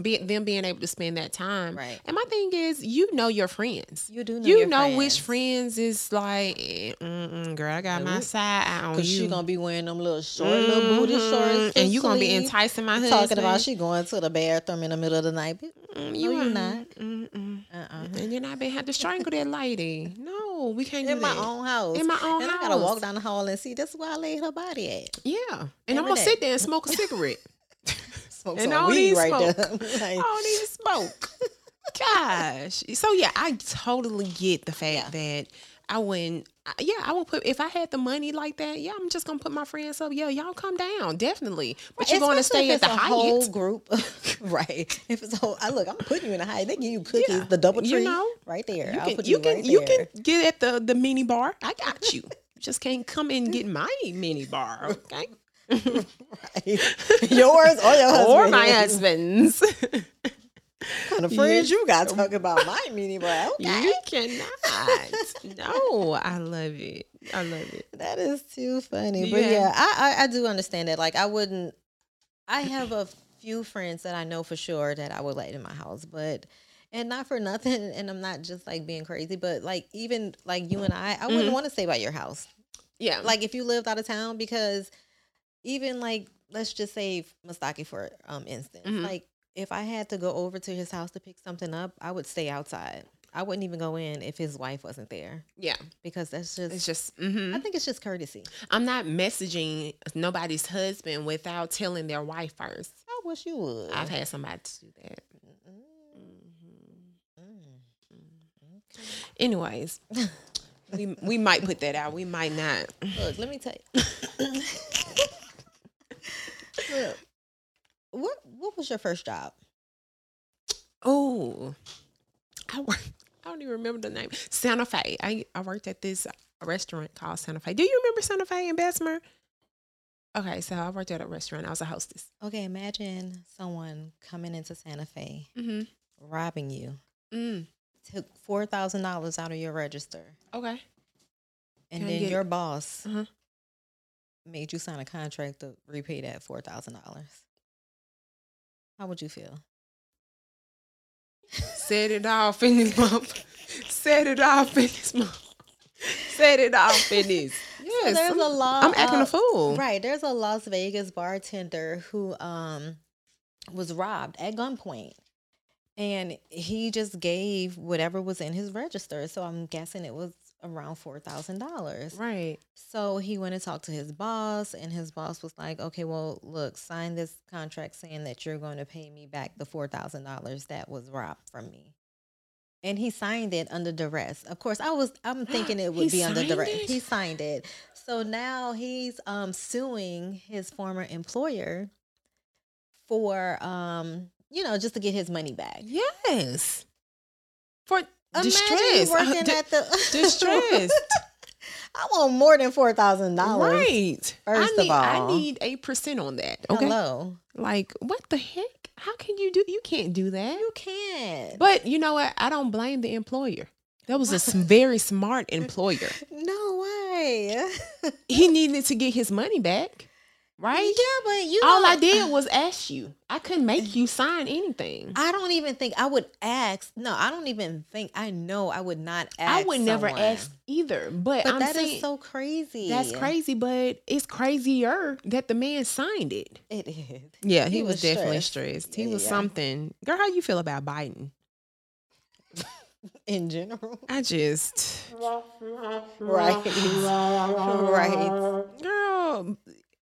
be them being able to spend that time. right. And my thing is, you know your friends. You do know You know which friends. friends is like, girl, I got my side eye on Cause you. she gonna be wearing them little short, little booty shorts, and you gonna be enticing my husband. talking about she going to the bathroom in the middle of the night. Mm, No, you you're not. Mm-mm. uh-uh. And then I been had to strangle that lady. No, we can't do in my that. own house, In my own and house. I gotta walk down the hall and see. That's where I laid her body at. Yeah, and I'm gonna day. sit there and smoke a cigarette. <laughs> Smoke And some I don't weed right smoke. there. <laughs> I don't even smoke. <laughs> Gosh. So yeah, I totally get the fact that I wouldn't. Yeah, I would put if I had the money like that. Yeah, I'm just gonna put my friends up. Yeah, y'all come down definitely. But you're going to stay at the whole Hyatt. group, <laughs> right? If it's a whole, I look, I'm putting you in a Hyatt. They give you cookies, Yeah, the double you tree, know, right there. You I'll can put you, you, can right you can get at the the mini bar. I got you. You just can't come in and get my mini bar, okay? <laughs> yours or your husband or my husband's. kind of <laughs> friends you got talking about my mini bar. Okay, You cannot. no, I love it. I love it. that is too funny. But Yeah. yeah, I, I I do understand that. Like I wouldn't. I have a few friends that I know for sure that I would let in my house, but. And not for nothing, <laughs> and I'm not just like being crazy, but like even like you and I, I wouldn't Mhm. want to stay by your house. Yeah. like if you lived out of town because even like let's just say Mustaki for um instance Mhm. like if I had to go over to his house to pick something up I would stay outside I wouldn't even go in if his wife wasn't there yeah. because that's just It's just mhm. I think it's just courtesy I'm not messaging nobody's husband without telling their wife first. I wish you would I've had somebody to do that. Mm, mm. Anyways, we we might put that out. We might not. <laughs> look let me tell you <laughs> What what was your first job Oh, I work. I don't even remember the name. Santa Fe. I I worked at this restaurant called Santa Fe. Do you remember Santa Fe in Bessemer? Okay, so I worked at a restaurant. I was a hostess. Okay, imagine someone coming into Santa Fe, Mm-hmm. robbing you, Mm. took four thousand dollars out of your register, Okay. and Can then your boss Uh-huh. Made you sign a contract to repay that four thousand dollars. How would you feel? Set it off in this month. Set it off in this month. Set it off in this. Yes. there's I'm, a law. I'm acting a uh, fool. Right. There's a Las Vegas bartender who um was robbed at gunpoint. And he just gave whatever was in his register. So I'm guessing it was around four thousand dollars. Right. So he went and talked to his boss, and his boss was like, "Okay, well, look, sign this contract saying that you're going to pay me back the four thousand dollars that was robbed from me." And he signed it under duress. Of course, I was I'm <gasps> thinking it would be under duress. it? He signed it. So now he's um suing his former employer for um you know just to get his money back. Yes. For Imagine distress. you Uh, working at the <laughs> distress. <laughs> I want more than four thousand dollars. Right. First I of need, I need eight percent on that. Okay. Hello, Like what the heck? How can you do? You can't do that. you can't. But you know what? I don't blame the employer. That was a <laughs> very smart employer. No way. He needed to get his money back, right? Yeah, but you All know, I did was ask you. I couldn't make you sign anything. I don't even think I would ask. No, I don't even think I know I would not ask. I would never someone. ask either. But, But I'm that is saying so crazy. that's crazy. But it's crazier that the man signed it. It is. Yeah, he, He was, was definitely stressed. stressed. He Yeah, was yeah. something. Girl, how you feel about Biden? In general. I just, <laughs> Right. <laughs> right. girl,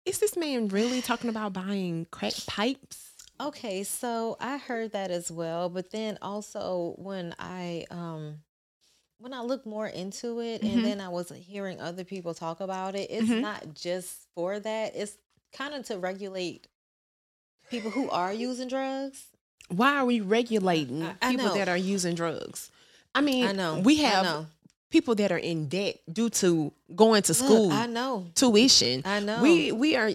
is this man really talking about buying crack pipes? Okay, so I heard that as well, but then also when I um when I look more into it Mhm. and then I was hearing other people talk about it, it's Mhm. not just for that. It's kind of to regulate people who are using drugs. Why are we regulating I- I people know. that are using drugs? I mean, I know. we I have know. People that are in debt due to going to Look, school, I know. tuition. I know. We we are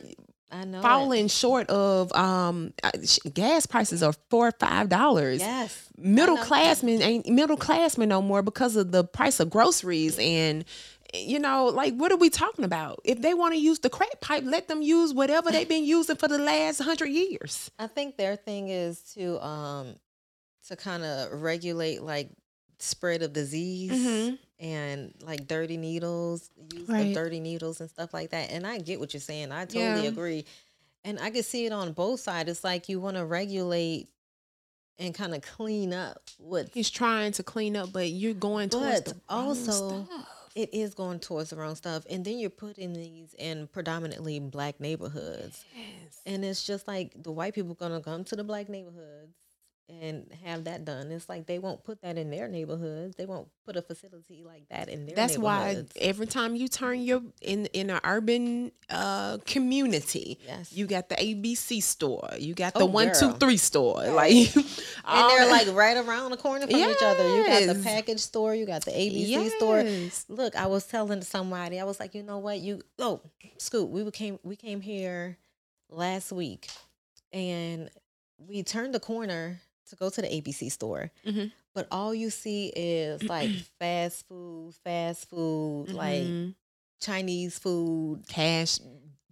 I know. it. falling short of um uh, gas prices are four or five dollars. Yes. Middle classmen ain't middle classmen no more because of the price of groceries and you know like what are we talking about? If they want to use the crack pipe, let them use whatever they've been using for the last hundred years. I think their thing is to um to kind of regulate like spread of disease Mhm. And like dirty needles, use Right. of dirty needles and stuff like that. And I get what you're saying. I totally Yeah. agree. And I can see it on both sides. It's like you want to regulate and kind of clean up what He's trying to clean up, but you're going towards the wrong also, stuff. it is going towards the wrong stuff. And then you're putting these in predominantly black neighborhoods. Yes. And it's just like the white people gonna come to the black neighborhoods and have that done. It's like they won't put that in their neighborhoods. They won't put a facility like that in their That's why every time you turn your in in an urban uh community, Yes. you got the ABC store, you got the Oh, one two girl. three store, Right. like, <laughs> and they're that- like right around the corner from each other. You got the package store, you got the ABC store. Look, I was telling somebody, I was like, you know what? You oh, Scoop, we came we came here last week and we turned the corner to go to the ABC store. Mhm. But all you see is <clears throat> like fast food, fast food, like Mhm. Chinese food. cash,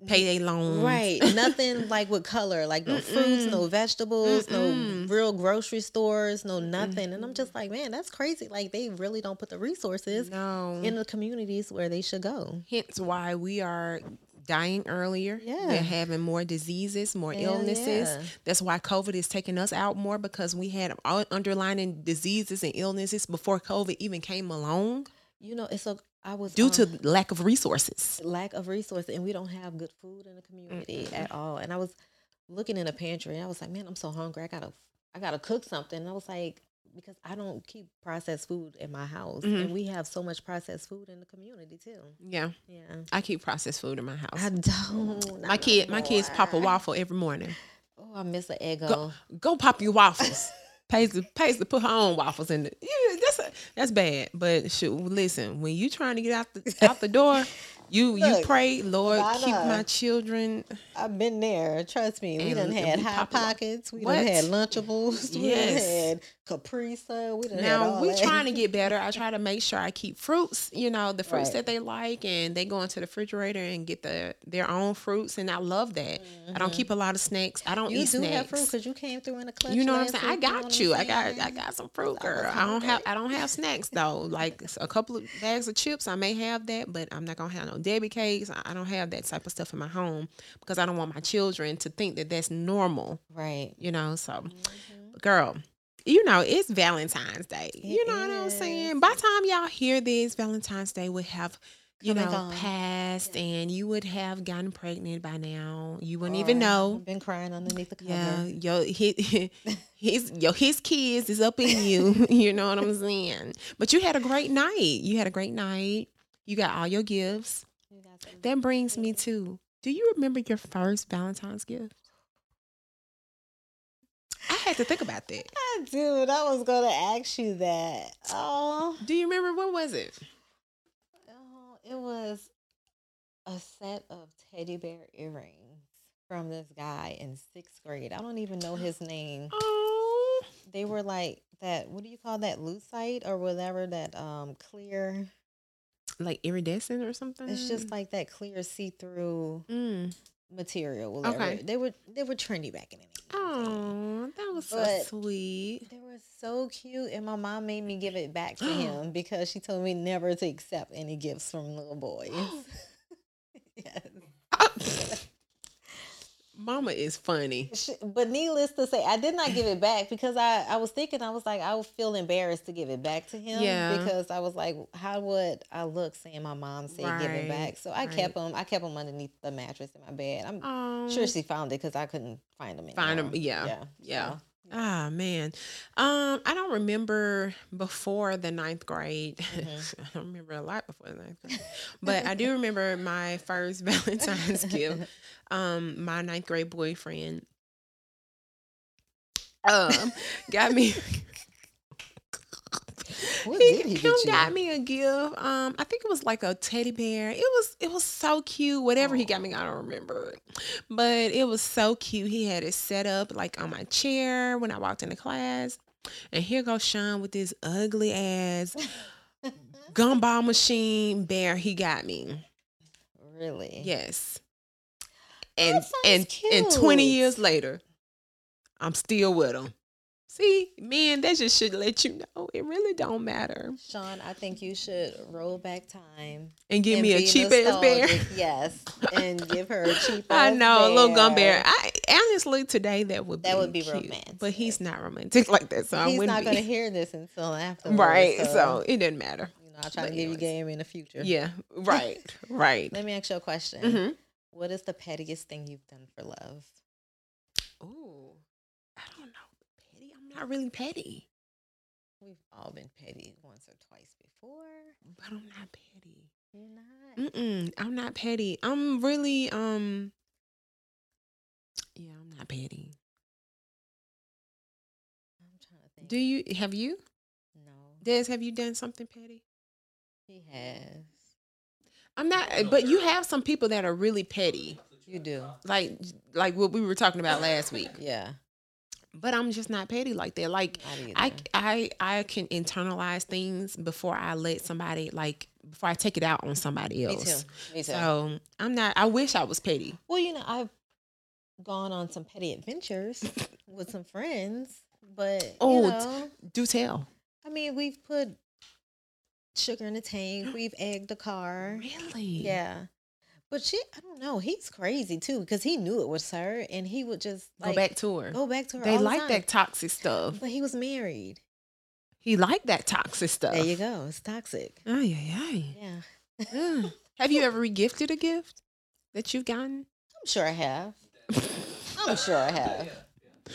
payday loans, Right. <laughs> Nothing like with color, like no fruits, no vegetables, no Mm-mm. real grocery stores, no nothing. And I'm just like, man, that's crazy. Like they really don't put the resources no. in the communities where they should go. Hence why we are dying earlier. Yeah. We're having more diseases, more Hell illnesses. yeah. That's why COVID is taking us out more because we had all underlying diseases and illnesses before COVID even came along You know, it's a I was due um, to lack of resources. lack of resources and we don't have good food in the community at all. And I was looking in a pantry and I was like, man, I'm so hungry. I gotta I gotta cook something. And I was like, because I don't keep processed food in my house. Mhm. And we have so much processed food in the community too. Yeah. Yeah. I keep processed food in my house. I don't. my kid, my kids pop a waffle every morning. Oh, I miss an egg. Go, go pop your waffles. <laughs> pays to pays to put her own waffles in the. Yeah, that's that's that's bad. But shoot, listen, when you trying to get out the out the door, you you pray, Lord, keep my children. I've been there. Trust me. We And done had hot pockets. We What? done had Lunchables. <laughs> We done had Capri Sun. We done Now we that. trying to <laughs> get better. I try to make sure I keep fruits, you know, the fruits Right. that they like, and they go into the refrigerator and get the their own fruits, and I love that. I don't keep a lot of snacks. I don't Mm-hmm. You eat do snacks. have fruit because you came through in a clutch. You know what I'm saying? I got what you. I'm got? I got some fruit, I girl. I don't have. I don't have snacks though. Like a couple of bags of chips, I may have that, but I'm not gonna have no Debbie cakes. I don't have that type of stuff in my home because I don't want my children to think that that's normal. Right. You know, so Mm-hmm. girl. You know, it's Valentine's Day. you It know what I'm saying? By the time y'all hear this, Valentine's Day would have, you Come know, passed and you would have gotten pregnant by now. You wouldn't even know. I've been crying underneath the cover. Yeah, yo, <laughs> his, his, yo, his kids is up in you. <laughs> you know what I'm saying? But you had a great night. You had a great night. You got all your gifts. That brings me to. Do you remember your first Valentine's gift? I had to think about that. <laughs> I dude, I was gonna ask you that. Oh, Do you remember what was it? oh, it was a set of teddy bear earrings from this guy in sixth grade. I don't even know his name. Oh, They were like that. What do you call that? Lucite or whatever that um clear. Like iridescent or something. It's just like that clear see through Mm. material. Whatever. Okay. They were they were trendy back in the day. Oh, that was so sweet. They were so cute, and my mom made me give it back to him <gasps> because she told me never to accept any gifts from little boys. <gasps> <laughs> yes. Mama is funny. But needless to say, I did not give it back because I, I was thinking, I was like, I would feel embarrassed to give it back to him. Yeah. Because I was like, how would I look saying my mom said give it back? So I right. kept them. I kept them underneath the mattress in my bed. I'm Oh, sure she found it because I couldn't find them. Find 'em, anymore. yeah, Yeah. yeah. So, Ah man, um, I don't remember before the ninth grade. Mm-hmm. <laughs> I don't remember a lot before the ninth grade, but I do remember my first <laughs> Valentine's gift. <laughs> Um, my ninth grade boyfriend, um, got me. What did he get you? got me a gift. Um, I think it was like a teddy bear. It was it was so cute. Whatever he got me, I don't remember it, but it was so cute. He had it set up like on my chair when I walked into class, and here goes Sean with this ugly ass <laughs> gumball machine bear. He got me. really? Yes, and and and twenty years later, I'm still with him. See, man, that just should let you know it really don't matter. Sean, I think you should roll back time And give and me a cheap ass bear. Yes, and give her a <laughs> cheap. I know, a little gum bear. bear. I honestly today that would That be would be cute, but romantic. he's not romantic <laughs> like that, so He's not going to hear this until after. <laughs> right, so it didn't matter. you know, I'll try but to give you game in the future. Yeah, right, right. Let me ask you a question. hmm What is the pettiest thing you've done for love? Ooh, I don't know. Petty? I'm not really petty, We've all been petty once or twice before. but I'm not petty. You're not. Mm-mm, I'm not petty. I'm really um. Yeah, I'm not petty. I'm trying to think. Do you have you, no, Des? Have you done something petty? he has. I'm not, but you have some people that are really petty, You do. like like what we were talking about last week. Yeah. But I'm just not petty like that. Like I. I I can internalize things before I let somebody like before I take it out on somebody Me else. too. Me too. So I'm not. I wish I was petty. Well, you know, I've gone on some petty adventures <laughs> with some friends, but Oh, you know, Do tell. I mean, we've put sugar in the tank, we've egged the car, Really? yeah. But she, I don't know, he's crazy too because he knew it was her, and he would just Go back to her. go back to her. They all the like time. that toxic stuff. but he was married. He liked that toxic stuff. There you go. It's toxic. Oh yeah, yeah. Yeah, Mm. Have you ever regifted a gift that you've gotten? I'm sure I have. I'm sure I have. <laughs>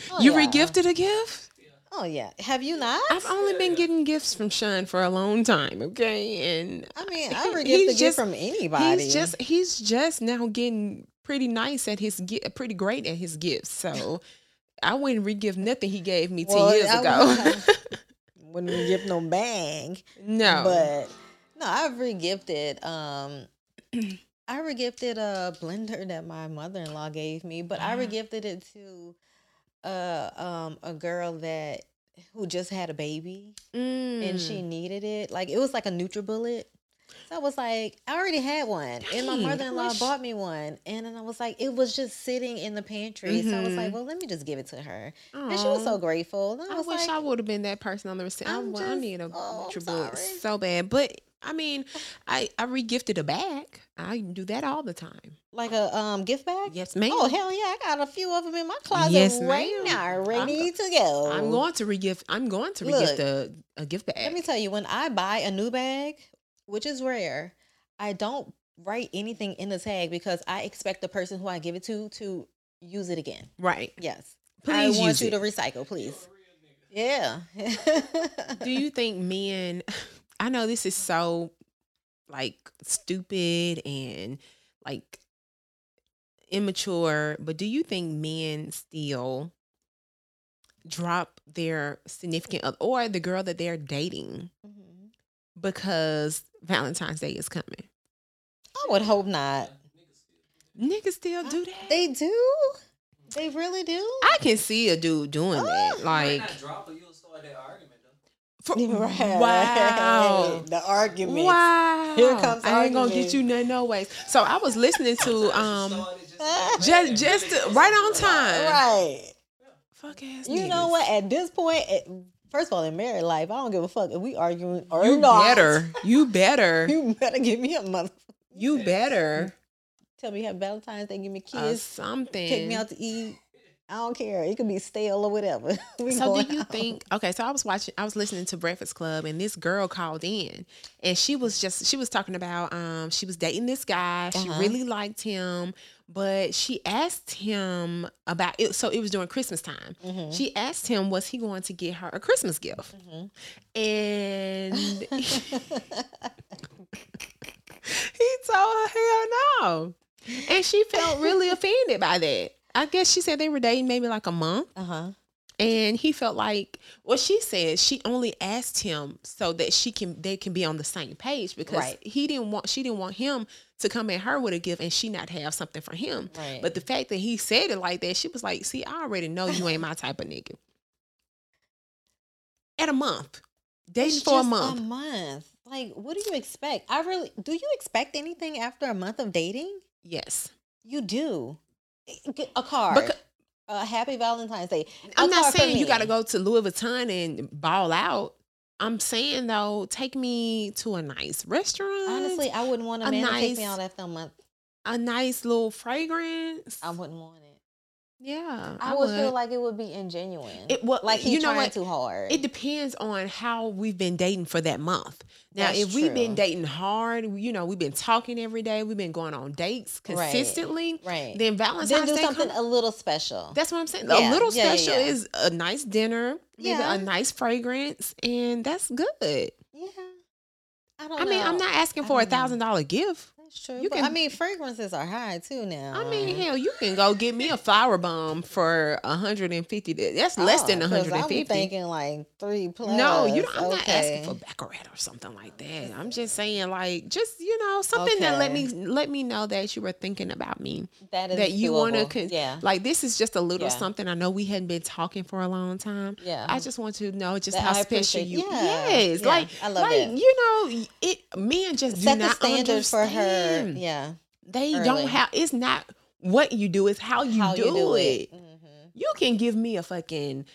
Oh, you yeah. regifted a gift? Oh yeah. Have you not? I've only been getting gifts from Sean for a long time, okay? And I mean, I <laughs> he- regift he's a gift from anybody. He's just he's just now getting pretty nice at his pretty great at his gifts. So I wouldn't regift nothing he gave me ten years I- ago. wouldn't <laughs> gift no bang. No. But no, I've regifted. Um, <clears throat> I regifted a blender that my mother in law gave me, but I Uh-huh. regifted it to uh um a girl that who just had a baby and Mm. she needed it. Like it was like a NutriBullet. So I was like, I already had one, and my mother-in-law wish- bought me one, and then I was like, it was just sitting in the pantry. So I was like, Mhm. well, let me just give it to her, and she was so grateful. I I was wish like, I would have been that person on the receipt. I, wa- I need a oh, NutriBullet so bad, but I mean, I I regifted a bag. I do that all the time. like a um gift bag. Yes, ma'am. Oh hell yeah! I got a few of them in my closet Yes, right ma'am. now, I'm ready to go. I'm going to regift. I'm going to Look, regift a, a gift bag. Let me tell you, when I buy a new bag, which is rare, I don't write anything in the tag because I expect the person who I give it to to use it again. right. Yes, Please I want use you it. to recycle, please. Yeah. <laughs> Do you think men? <laughs> I know this is so like stupid and like immature, but do you think men still drop their significant other or the girl that they're dating Mhm. because Valentine's Day is coming? I would hope not. Niggas still do that. They do. They really do. I can see a dude doing Oh. that. Like, for, <laughs> Right. wow. The argument. Wow. Here comes I ain't gonna get you none no ways. So I was listening to <laughs> um <laughs> just just to- right on time. Right. Fuck ass. You know what? At this point, it, first of all, in married life, I don't give a fuck if we arguing or You not. better. You better. You better give me a mother. You better. Tell me you have Valentine's Day, give me a Uh, kiss, something. take me out to eat. I don't care. It could be stale or whatever. <laughs> So do you out. think okay, so I was watching I was listening to Breakfast Club and this girl called in and she was just she was talking about um she was dating this guy. She Uh-huh. really liked him, but she asked him about it so it was during Christmas time. Mhm. She asked him was he going to get her a Christmas gift. Mhm. And <laughs> <laughs> he told her hell no. And she felt really offended by that. I guess she said they were dating maybe like a month. Uh-huh. And he felt like what she said, she only asked him so that she can they can be on the same page because Right. he didn't want she didn't want him to come at her with a gift and she not have something for him. Right. But the fact that he said it like that, she was like, see, I already know you ain't my type of nigga. At a month. Dating It's for a month. A month. Like, what do you expect? I really do you expect anything after a month of dating? yes. You do. A card. A happy Valentine's Day. A I'm not saying you got to go to Louis Vuitton and ball out. I'm saying though, take me to a nice restaurant. Honestly, I wouldn't want a, a man to take me nice- out after a month. a nice little fragrance. I wouldn't want it. Yeah, I, would feel like it would be ingenuine. it. Well, like he's you know trying what? too hard. It depends on how we've been dating for that month. Now, That's if we've been dating hard, you know, we've been talking every day, we've been going on dates consistently. right. Then Valentine's Then do Day something come- a little special. That's what I'm saying. Yeah, A little yeah, special yeah. is a nice dinner, maybe Yeah. a nice fragrance, and that's good. yeah. I don't I mean, I'm not asking for a thousand dollar gift. That's true. you can- I mean, fragrances are high too now. I mean, hell, you can go get me a Flowerbomb for 150. That's less oh, than Oh, 'cause 150. I'm thinking like three plus. No, you. Don't, I'm not asking for baccarat or something like that. I'm just saying, like, just you know, something that let me let me know that you were thinking about me. that is that you want to, doable. yeah, like, this is just a little Yeah. something. I know we hadn't been talking for a long time. yeah. I just want to know just That how I special you. yeah, Yes, yeah, like I love like that. you know, it men just do set the not standard for her. Yeah, They early. don't have. It's not what you do; it's how you, how do, you do it. it. Mhm. You can give me a fucking.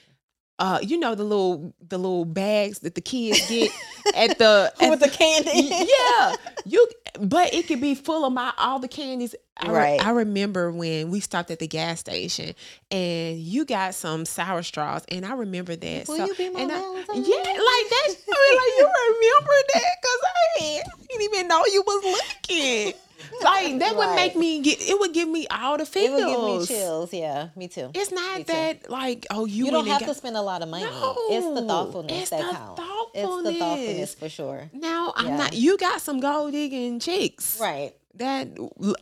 Uh, you know the little the little bags that the kids get at the <laughs> at With the candy. yeah, you. But it could be full of my all the candies. I, re- Right. I remember when we stopped at the gas station and you got some sour straws, and I remember that. Will so, you be my and I- yeah, like that. I mean, like you remember that because I, I didn't even know you was looking. <laughs> Like that would make me get. It would give me all the feels. It would give me chills. Yeah, me too. It's not Me too. that like oh you, You, don't have got- to spend a lot of money. it's the No, thoughtfulness it's that the counts. It's the thoughtfulness thoughtfulness. for sure. Now I'm Yeah. not. You got some gold digging chicks, Right. That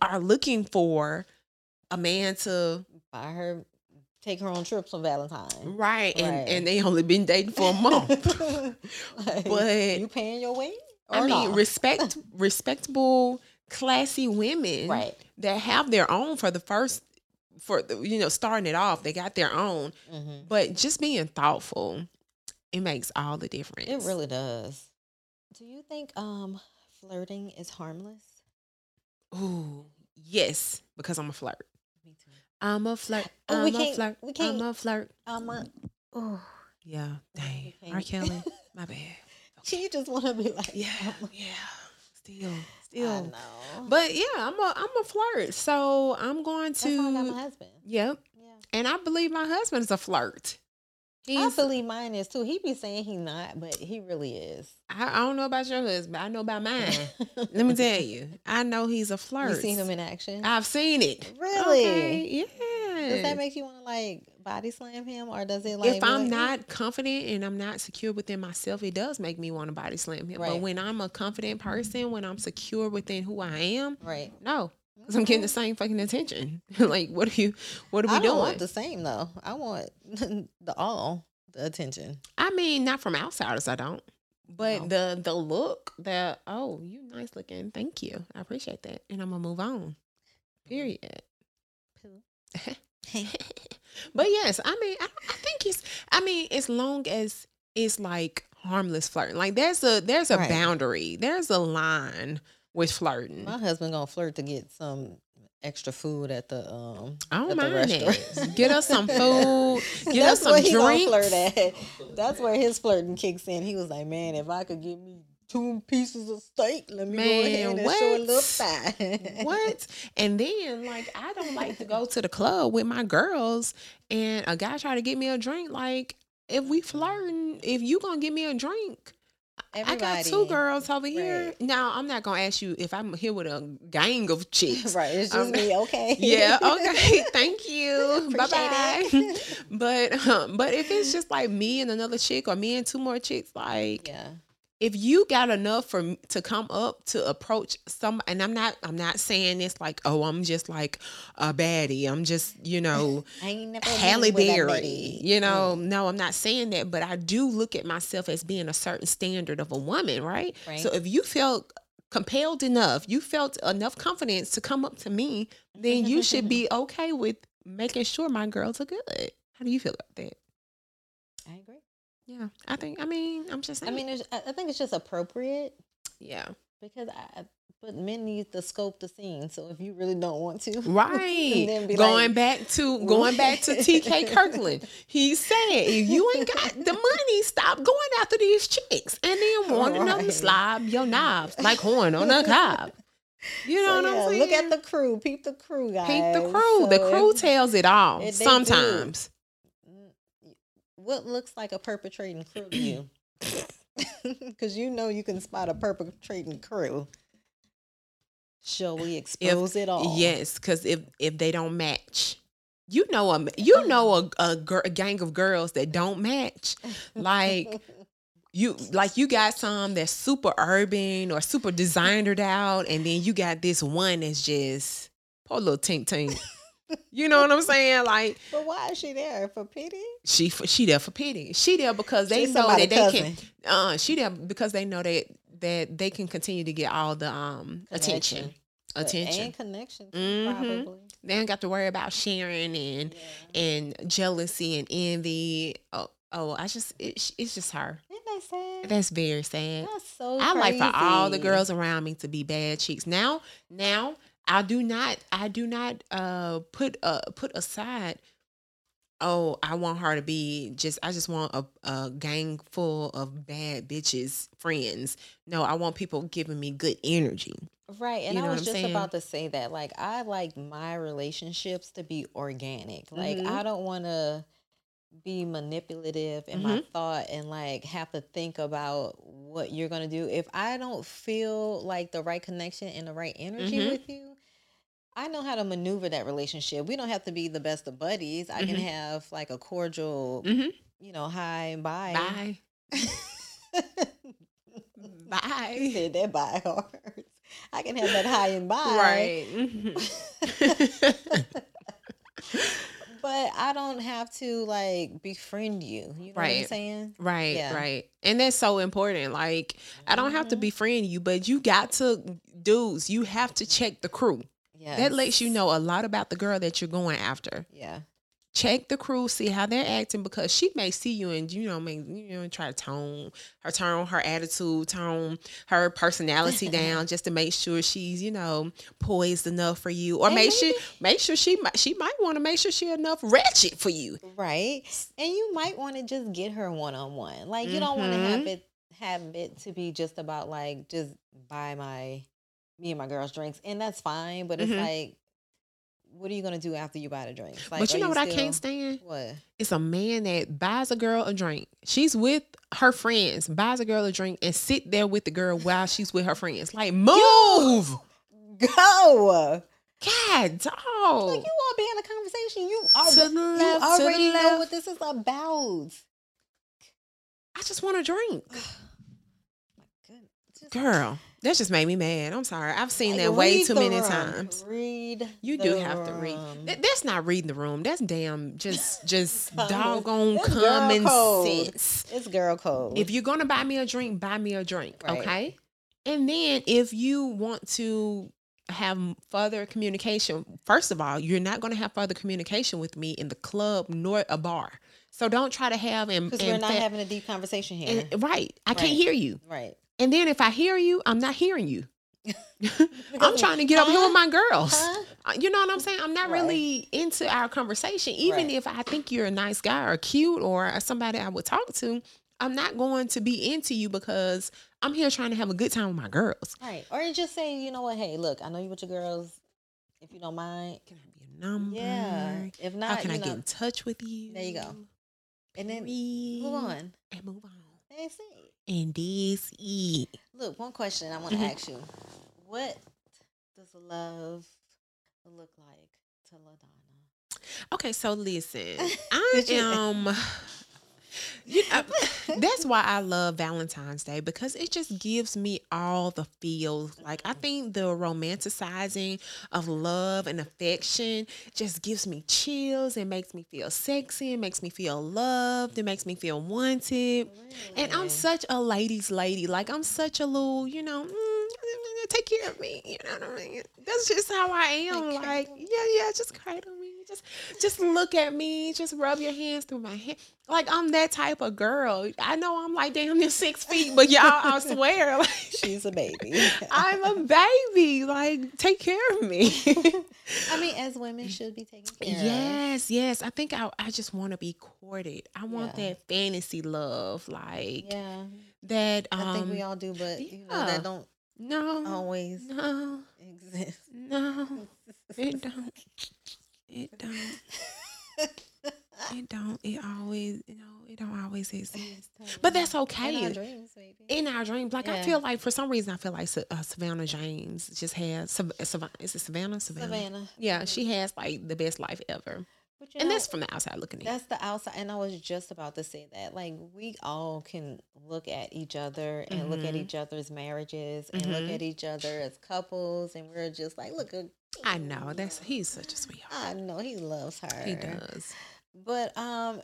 are looking for a man to Buy her take her on trips on Valentine's. right, and Right. and they only been dating for a <laughs> month. Like, <laughs> But- you paying your way? I mean, not? respect, respectable, classy women Right. that have their own for the first, for you know, starting it off, they got their own. Mhm. But just being thoughtful, it makes all the difference. It really does. Do you think um flirting is harmless? Ooh, yes, because I'm a flirt. Me too. I'm a flirt. <sighs> Oh, I'm we a can't- flirt. we I'm a flirt. Um, uh, oh, Yeah, dang. R. can't. Kelly, <laughs> my bad. She just want to be like, Yeah, yeah. Still, still. know. But yeah, I'm a I'm a flirt. So I'm going to. That's how I got my husband. Yep. Yeah. And I believe my husband is a flirt. I He's, believe mine is too. He be saying he not, but he really is. I, I don't know about your husband. I know about mine. <laughs> Let me tell you, I know he's a flirt. You seen him in action? I've seen it. Really? Okay, yeah. Does that make you want to like body slam him, or does it like? if I'm like, not confident and I'm not secure within myself, it does make me want to body slam him. But when I'm a confident person, when I'm secure within who I am, right? no, because I'm getting the same fucking attention. <laughs> like, what are you? What are we I doing? want the same though. I want <laughs> the all the attention. I mean, not from outsiders, I don't. But No. the the look that oh, you nice looking. Thank you. I appreciate that. And I'm gonna move on. Period. <laughs> <laughs> but yes, I mean, I, I think it's. I mean, as long as it's like harmless flirting, like there's a there's a Right. boundary, there's a line with flirting. My husband gonna flirt to get some extra food at the um. I don't mind restaurant. it. <laughs> Get us some food. <laughs> Get That's us some where he gonna drinks. flirt at. That's where his flirting kicks in. He was like, "Man, if I could get me two pieces of steak, let me go ahead Man, and show a little what? thigh." <laughs> what? And then like I don't like to go to the club with my girls and a guy try to get me a drink. Like if we flirting, if you gonna get me a drink, I got two girls over here. Right. Now I'm not gonna ask you if I'm here with a gang of <laughs> chicks. Right, it's just Um, me. <laughs> Okay. Yeah, okay. Thank you. Bye bye. But um, but if it's just like me and another chick or me and two more chicks, like yeah. If you got enough for to come up to approach some and i'm not i'm not saying this like oh i'm just like a baddie i'm just you <laughs> know I ain't never Halle been with that Berry. You know, mm. no, I'm not saying that, but I do look at myself as being a certain standard of a woman, right? Right. So if you felt compelled enough, you felt enough confidence to come up to me, then you should be <laughs> okay with making sure my girls are good. How do you feel about that? Yeah, I think. I mean, I'm just Saying. I mean, it's, I think it's just appropriate yeah, because I, but men need to scope the scene. So if you really don't want to, <laughs> right. going like, back to going back to <laughs> TK Kirkland, he said, "If you ain't got the money, stop going after these chicks, and then <laughs> wanting them to slob your knobs like horn on a cob." You know So, what I'm saying? Look at the crew. Peep the crew, guys. Peep the crew. the crew tells it all. Sometimes. What looks like a perpetrating crew to you? <laughs> Because you know you can spot a perpetrating crew. Shall we expose it all? Yes, because if if they don't match, you know a you know a a, gir- a gang of girls that don't match. Like <laughs> you like you got some that's super urban or super designered out, and then you got this one that's just poor little tink tink. <laughs> <laughs> You know what I'm saying? Like but why is she there for pity? she she there for pity. She there because they She's know that they cousin. can. Uh, she there because they know that that they can continue to get all the um attention, But- attention. and connection, Mhm. probably. They don't got to worry about sharing and and jealousy and envy. Oh, oh, I just it, it's just her. Isn't that sad? That's very sad. That's so. I like for all the girls around me to be bad cheeks. Now, now I do not I do not uh put uh put aside oh, I want her to be just I just want a, a gang full of bad bitches friends. No, I want people giving me good energy. Right. And You know I was just saying? about to say that. Like, I like my relationships to be organic. Like, Mhm. I don't want to be manipulative in my Mhm. thought and like have to think about what you're going to do. If I don't feel like the right connection and the right energy Mhm. with you, I know how to maneuver that relationship. We don't have to be the best of buddies. I can Mhm. have like a cordial, Mhm. you know, hi and bye. Bye. <laughs> Bye. said that bye hard. I can have that high and <laughs> bye. Right. <laughs> But I don't have to like befriend you. You know what I'm Right. saying? Right, Yeah. right. And that's so important. Like, I don't have to Mhm. befriend you, but you got to, dudes, you have to check the crew. Yeah. That lets you know a lot about the girl that you're going after. Yeah. Check the crew, see how they're acting because she may see you and you know, may you know, try to tone her tone, her attitude, tone her personality <laughs> down just to make sure she's, you know, poised enough for you. Or And make sure make sure she might she might want to make sure she enough ratchet for you. Right. And you might want to just get her one on one. Like you don't want to have it have it to be just about like just buy my me and my girls drinks. And that's fine, but it's Mhm. like what are you gonna do after you buy the drink? Like, but you are know what I can't stand? What? It's a man that buys a girl a drink. She's with her friends, buys a girl a drink, and sit there with the girl while she's with her friends. Like, move! Go. God, dog. Like you all be in a conversation. You To already, the you left, the already know left. what this is about. I just want a drink. <sighs> Girl, that just made me mad. I'm sorry. I've seen like, that way too many room. times. Read. You do have to read. That- That's not reading the room. That's damn just <laughs> just doggone that's common sense. It's girl code. If you're gonna buy me a drink, buy me a drink, Right. okay? And then if you want to have further communication, first of all, you're not gonna have further communication with me in the club nor a bar. So don't try to have and, because we're not fa- having a deep conversation here. and- right. I can't hear you. right. And then if I hear you, I'm not hearing you. <laughs> <laughs> I'm trying to get over here with my girls. Huh? Uh, You know what I'm saying? I'm not Right. really into our conversation. Even Right. if I think you're a nice guy or cute or somebody I would talk to, I'm not going to be into you because I'm here trying to have a good time with my girls. Right. Or you just say, you know what? Hey, look, I know you with your girls. If you don't mind, Can I be a number? yeah. If not, How can I know, get in touch with you? There you go. and then move on. And move on. That's it. And this. Look, one question I want to Mhm. ask you: What does love look like to Ladonna? Okay, so listen, <laughs> I am. <laughs> You know, <laughs> that's why I love Valentine's Day because it just gives me all the feels. Like I think the romanticizing of love and affection just gives me chills. It makes me feel sexy. It makes me feel loved. It makes me feel wanted. And I'm such a ladies' lady. Like I'm such a little, you know, mm, take care of me. You know what I mean? That's just how I am. Like, Like, yeah, yeah, just cradle me. Just, just look at me. Just rub your hands through my hair. Like I'm that type of girl. I know I'm like damn near six feet, but y'all, I <laughs> swear, like She's a baby. <laughs> I'm a baby. Like take care of me. <laughs> I mean, as women should be taken care of. Yes, yes. I think I, I just want to be courted. I want Yeah. that fantasy love, like Yeah, that. Um, I think we all do, but you know that don't no, always no, exist. no. It don't. It don't. It don't. It always, you know, it don't always exist. <laughs> But that's okay. In our dreams, maybe. In our dreams, like I feel like for some reason I feel like uh, Savannah James just has. Sav- Sav- is it Savannah? Savannah. Savannah. Yeah, she has like the best life ever, But and know, that's from the outside looking in. That's the outside, and I was just about to say that. Like we all can look at each other and look at Mhm. each other's marriages and look Mhm. at each other as couples, and we're just like, look, at I know that's he's such a sweetheart. I know he loves her. He does. but um,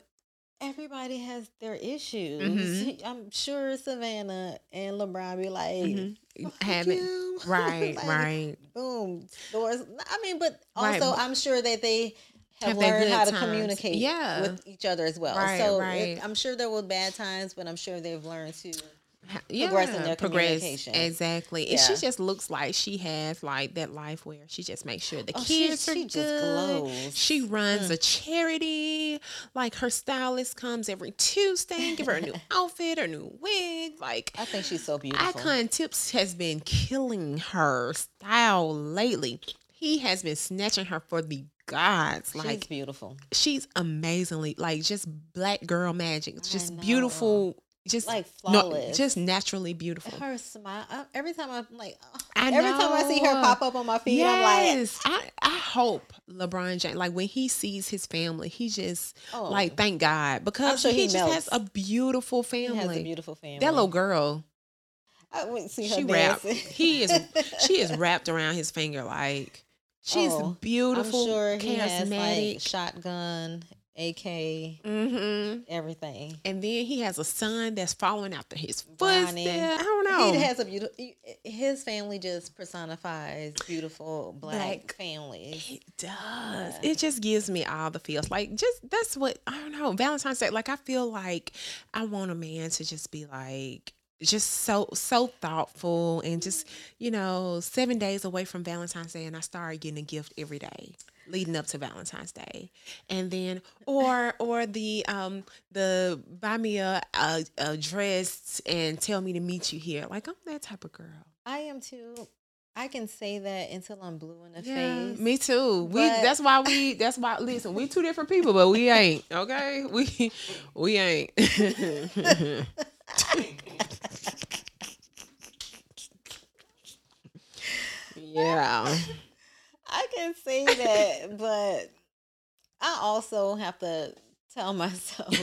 everybody has their issues. Mhm. <laughs> I'm sure Savannah and LeBron be like, Mhm. "Fuck Have it <laughs> right, Like, right. Boom, doors. I mean, but also Right, I'm sure that they have, Have learned how to times. communicate Yeah. with each other as well. Right, so right. It, I'm sure there were bad times, but I'm sure they've learned to. Ha- progress in their communication. exactly. And she just looks like she has like that life where she just makes sure the Oh, she- kids are she just good. glows. She runs Mm. a charity. Like her stylist comes every Tuesday and give her a new <laughs> outfit, her new wig. Like I think she's so beautiful. Icon Tips has been killing her style lately. He has been snatching her for the gods. Like She's beautiful. she's amazingly like just black girl magic. It's just beautiful. Just Like no, flawless. just naturally beautiful. Her smile. I, every time I'm like, oh, I every time I see her pop up on my feed, I'm like, I, I hope LeBron James, like when he sees his family, he just oh, like thank God because sure he, he just has a beautiful he family. has a beautiful family. that little girl, I to see her she wrapped. dancing. He is she is <laughs> wrapped around his finger like she's Oh, beautiful, I'm sure he has like shotgun AK, Mm-hmm. everything. And then he has a son that's following after his Bronny. footsteps. I don't know. He has a beautiful. His family just personifies beautiful black, Black. families. It does. It just gives me all the feels. Like just that's what I don't know. Valentine's Day. Like I feel like I want a man to just be like just so so thoughtful and just you know seven days away from Valentine's Day and I started getting a gift every day leading up to Valentine's Day and then or or the um the buy me a, a, a dress and tell me to meet you here like I'm that type of girl. I am too. I can say that until I'm blue in the Yeah, face. me too. We that's why we that's why listen, we two different people, but we ain't, okay? We we ain't. <laughs> <laughs> <laughs> yeah. <laughs> I can say that, but I also have to tell <laughs> myself,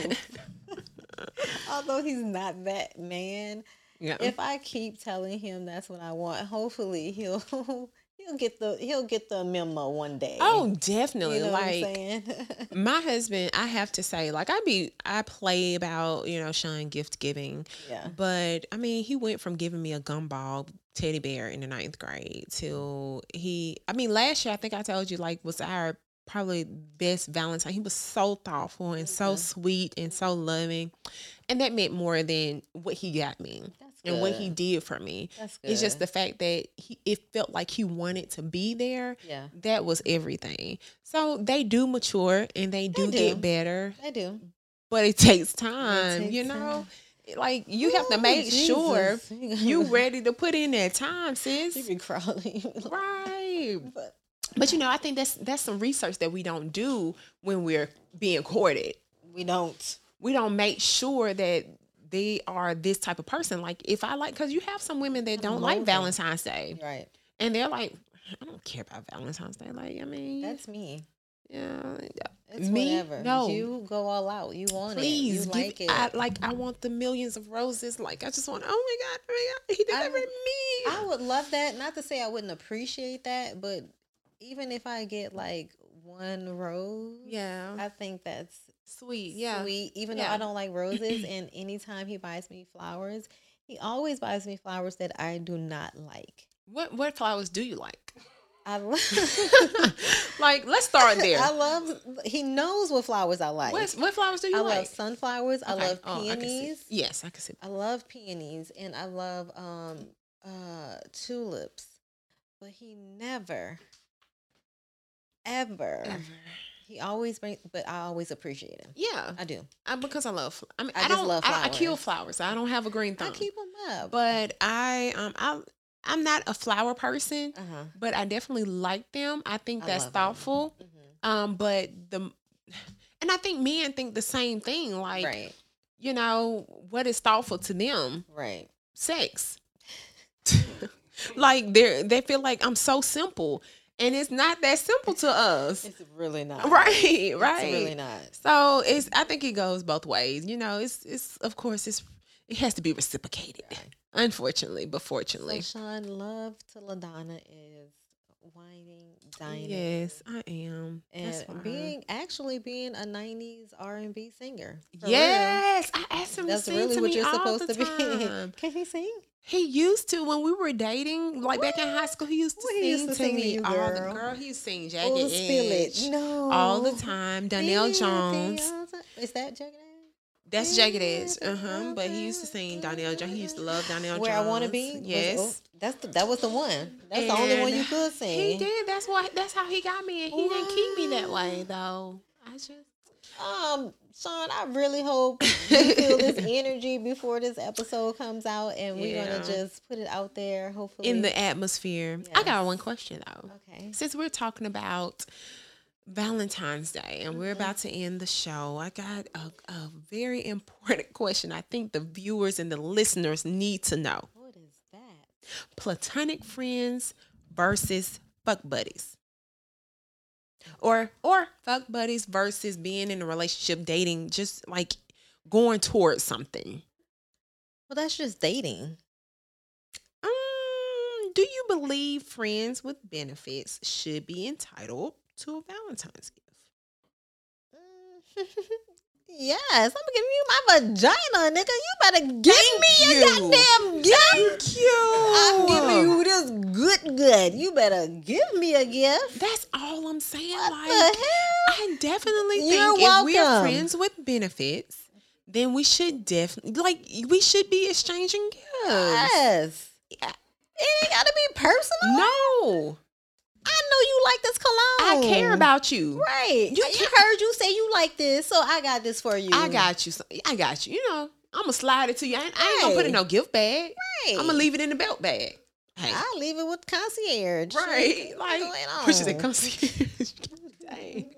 <laughs> although he's not that man, Yeah. if I keep telling him that's what I want, hopefully he'll he'll get the he'll get the memo one day. oh, definitely. you know what I'm like saying? my husband, I have to say, like I be I play about, you know, showing gift giving. yeah. But I mean, he went from giving me a gumball teddy bear in the ninth grade to he. I mean, last year I think I told you like was our probably best Valentine. He was so thoughtful and so Mhm. sweet and so loving, and that meant more than what he got me and what he did for me. That's good. It's just the fact that he it felt like he wanted to be there. yeah, That was everything. So they do mature and they do, do. get better, They do. but it takes time. you takes know, time. Like you have to Ooh, make sure <laughs> you ready to put in that time, sis. You be crawling. <laughs> Right. But But you know, I think that's that's some research that we don't do when we're being courted. we don't. We don't make sure that they are this type of person. Like if I like, because you have some women that don't like. Valentine's Day, Right. and they're like, I don't care about Valentine's Day. Like, I mean, That's me. Yeah, It's Me? whatever. No. You go all out. You want please it. You give. like it. I like. I want the millions of roses. Like, I just want. Oh my god! Oh my god! He I- delivered me. I would love that. Not to say I wouldn't appreciate that, but even if I get like one rose, yeah, I think that's sweet. Yeah, sweet. Even Yeah. though I don't like roses, <clears throat> and anytime he buys me flowers, he always buys me flowers that I do not like. What what flowers do you like? I love. <laughs> <laughs> like, let's start there. I love. He knows what flowers I like. what, what flowers do you I like? love sunflowers. I Okay. love Oh, I peonies. yes, I can see. I love peonies and I love um uh tulips. But he never ever he always brings but I always appreciate him. Yeah, I do. I, because I love. I mean, I I, just don't. love I, I kill flowers. flowers. I don't have a green thumb. I keep them up. but I um I I'm not a flower person, uh-huh. but I definitely like them. I think I that's thoughtful. Mhm. Um, but the <sighs> and I think men think the same thing. Like, right. you know, what is thoughtful to them? Right. Sex. <laughs> <laughs> like they they feel like I'm so simple, and it's not that simple to us. It's really not. <laughs> Right, It's right. really not. So it's I think it goes both ways. You know, it's it's of course it's it has to be reciprocated. Unfortunately, but So fortunately. Sean, love to LaDonna is whining, dining. Yes, I am. And being actually being a '90s R&B singer. For real. Yes, I asked him That's to sing really to what me you're all supposed the to time. be. <laughs> Can he sing? He used to when we were dating, like back in high school. He used to What sing used to to sing to me you, all the girl? girl. He used to sing Jagged Oh, it. Edge No. all the time. Donell Jones. Is that Jagged? That's Jagged Edge. Uh huh. But he used to sing Donell Jones. He used to love Donell Where Jones. I want to be? Was- Yes. oh, that's the, that was the one. That's the only one you could sing. He did. That's why. That's how he got me, and he didn't keep me that way though. I just. Um, Sean, I really hope you feel this <laughs> energy before this episode comes out, and we're Yeah. gonna just put it out there. Hopefully, in the atmosphere. I got one question though. okay. Since we're talking about Valentine's Day and Mm-hmm. we're about to end the show, I got a, a very important <laughs> question. I think the viewers and the listeners need to know: What is that? platonic friends versus fuck buddies, or or fuck buddies versus being in a relationship, dating, just like going towards something. Well, that's just dating. Um, do you believe friends with benefits should be entitled to a Valentine's gift? <laughs> Yes, I'm giving you my vagina, nigga. You better give me you. a goddamn gift. Thank you. I'm giving you this good, good. You better give me a gift. That's all I'm saying. What like, the hell? I definitely think You're if we're friends with benefits, then we should definitely like we should be exchanging gifts. Yes. It ain't gotta be personal. No, I know you like this cologne. I care about you. Right. You can't- heard you say you like this, so I got this for you. I got you. I got you. You know, I'm gonna slide it to you. I ain't, I ain't gonna put it in no gift bag. Right. I'm gonna leave it in the belt bag. Hey, I'll leave it with the concierge. right? Like, what's going which is a concierge. <laughs> Dang.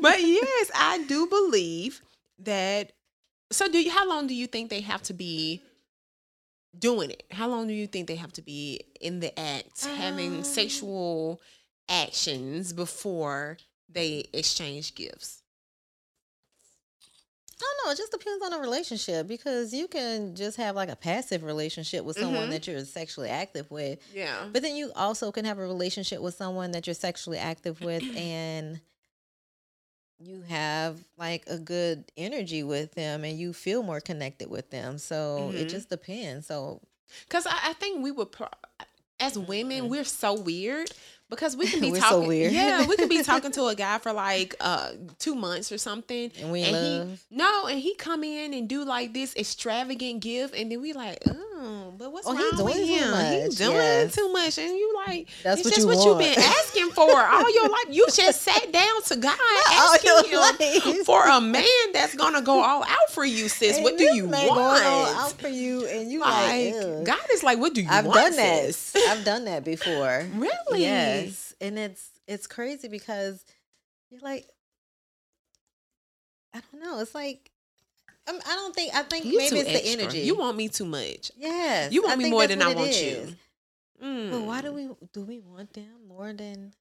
but yes, I do believe that. So, do you? How long do you think they have to be doing it? How long do you think they have to be in the act, having Um, sexual actions before they exchange gifts? I don't know. It just depends on the relationship because you can just have like a passive relationship with someone Mhm. that you're sexually active with. Yeah. But then you also can have a relationship with someone that you're sexually active with <clears throat> and you have like a good energy with them and you feel more connected with them. So it Mhm. just depends. So Because I, I think we would, pro- as women, we're so weird because we can <laughs> be so talking. weird. Yeah, we could be <laughs> talking to a guy for like uh two months or something, and we and love. he no, and he come in and do like this extravagant gift, and then we like, oh, but what's Oh, wrong with him? He's doing yes. too much, and you like, That's it's what just you what you've been <laughs> asking for all your life. You just sat down to God asking him for a man that's gonna go all out for you, sis. And what do this you want? going all out for you and you like, like. God is like, what do you I've want? done sis? I've done that before. Really? Yes, and it's it's crazy because you're like, I don't know. It's like um, I don't think I think You maybe it's the extra. energy. You want me too much. yes, You want me more than I want is. you. Mm. But why do we do we want them more than?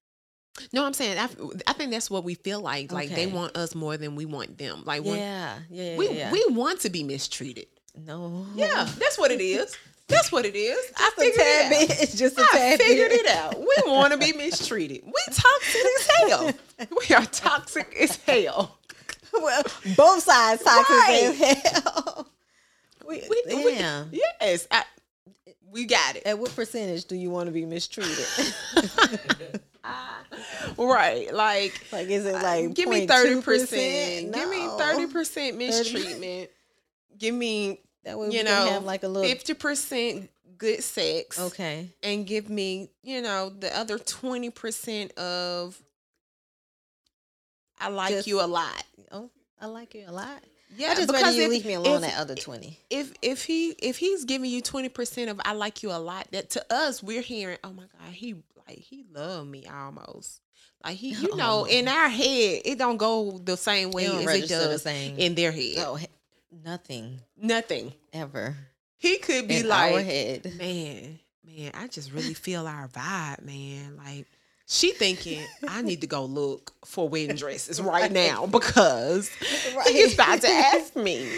No, I'm saying I, I think that's what we feel like. Like they want us more than we want them. Like Yeah, yeah, yeah. we yeah. we want to be mistreated. no, Yeah, that's what it <laughs> is. That's what it is. I Just a figured it out. bit. It's <laughs> just a I figured bit. it out. We want to be mistreated. We toxic as hell. <laughs> We are toxic as hell. well, both sides toxic Right. as hell. <laughs> We, We, we- yes, I, we got it. At what percentage do you want to be mistreated? Right, like like, is it uh, like give me 0.2%? thirty percent. Give me thirty percent mistreatment. give me That way you we can know have like a little. fifty percent good sex. Okay. and give me, you know, the other 20% of I like Just- you a lot. Oh, I like you a lot. Yeah, I just rather you if- leave me alone if, that other twenty. if if he if he's giving you 20% of I like you a lot, that to us we're hearing, "Oh my god, he like he loved me almost." Like he <laughs> you know, in our head, it don't go the same way as it does same. in their head. Oh, nothing Nothing. ever He could be in like man, man, I just really feel our vibe, man. Like she thinking I need to go look for wedding dresses <laughs> right now because Right. he's about to ask me.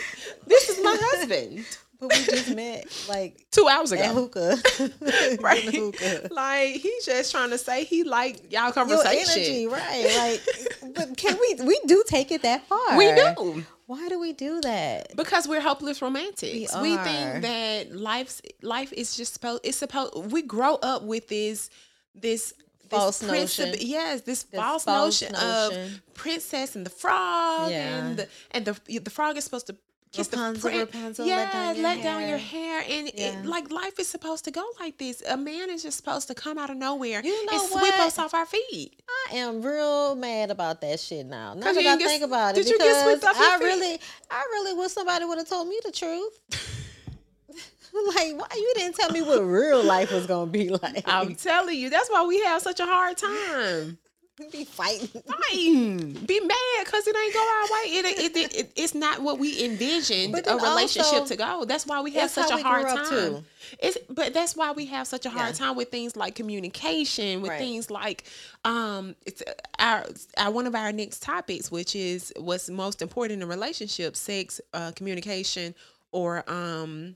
This is my husband. But we just met like Two hours ago. hookah, <laughs> <laughs> Right. Hookah. Like he's just trying to say he like y'all Your conversation. energy, right? Like, but can we? We do take it that far. We do. Why do we do that? Because we're hopeless romantics. We We, think that life's life is just supposed it's supposed we grow up with this this False this princip- notion. Yes, this, This false, false notion, notion. of princess and the frog Yeah. and the, and the the frog is supposed to kiss Rapunzel, the prince. Rapunzel, yeah, let down your let down your hair. hair. And Yeah. it, like life is supposed to go like this. A man is just supposed to come out of nowhere You know and sweep what? us off our feet. I am real mad about that shit now. Now that I get- think about it, did you get because swept off your I feet? really, I really wish somebody would have told me the truth. <laughs> like, why you didn't tell me what real life was gonna be <laughs> like? I'm telling you, that's why we have such a hard time. <laughs> be fighting. fighting, be mad because it ain't go our way. It, it, it, it- it's not what we envisioned a relationship also, to go. That's why we have such a hard time. too. It's but that's why we have such a hard Yeah. time with things like communication, with Right. things like um, it's uh, our, our one of our next topics, which is what's most important in relationships, sex, uh, communication, or um,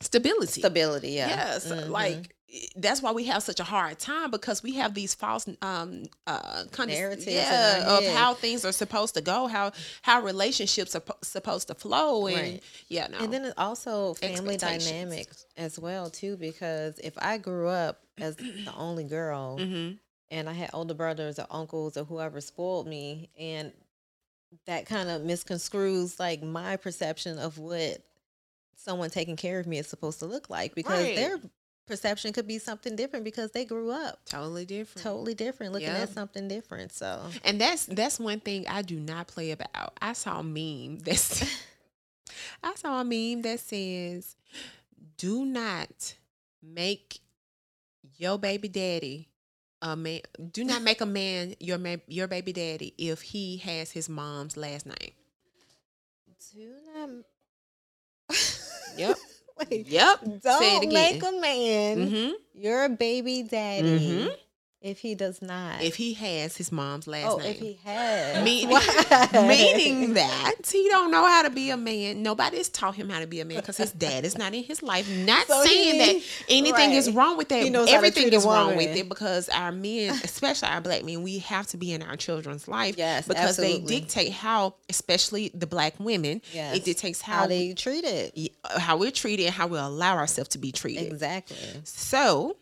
stability. Stability, yeah. Yes, Mhm. like that's why we have such a hard time because we have these false um uh kind Narratives in yeah, of how things are supposed to go how how relationships are po- supposed to flow and Right. yeah no And then it's also family dynamics as well too, because if I grew up as the only girl <clears throat> hmm and I had older brothers or uncles or whoever spoiled me, and that kind of misconstrues like my perception of what someone taking care of me is supposed to look like, because Right. their perception could be something different because they grew up totally different totally different, looking Yeah. at something different. So And that's that's one thing I do not play about. I saw a meme that's <laughs> I saw a meme that says, "Do not make your baby daddy a man. Do not make a <laughs> man your ma- your baby daddy if he has his mom's last name." do not. Yep. <laughs> <laughs> Wait. Yep. Don't make a man hmm your baby daddy Mhm. If he does not. If he has his mom's last oh, name. if he has. Mean- <laughs> Why? Meaning that he don't know how to be a man. Nobody's taught him how to be a man because his dad is not in his life. Not So saying he- that <laughs> anything is wrong with that. He knows Everything is wrong with it because our men, especially our black men, we have to be in our children's life. Yes, because they dictate how, especially the black women, Yes. it dictates how, how they treat it. Uh, how we're treated and how we allow ourselves to be treated. Exactly. So,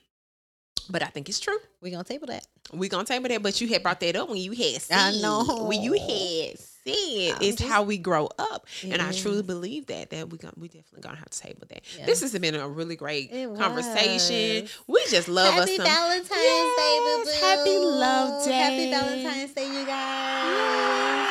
but I think it's true. We're gonna table that. We gonna table that, but you had brought that up when you had said. I know. when you had said I'm it's just- how we grow up, It and I truly believe that that we gonna we definitely gonna have to table that. This has been a really great It conversation. was. We just love Happy us some. Valentine's Day, Yes, boo Happy Love Day. Happy Valentine's Day, you guys.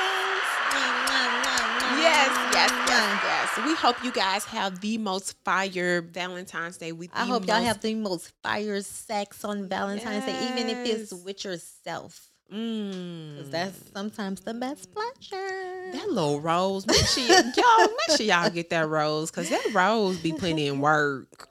Yes, yes, yes, yes. We hope you guys have the most fire Valentine's Day. With I hope y'all have the most fire sex on Valentine's Day, even if it's with yourself. Mm. That's sometimes the best pleasure. That little rose, make sure <laughs> y'all make sure y'all get that rose because that rose be putting in work.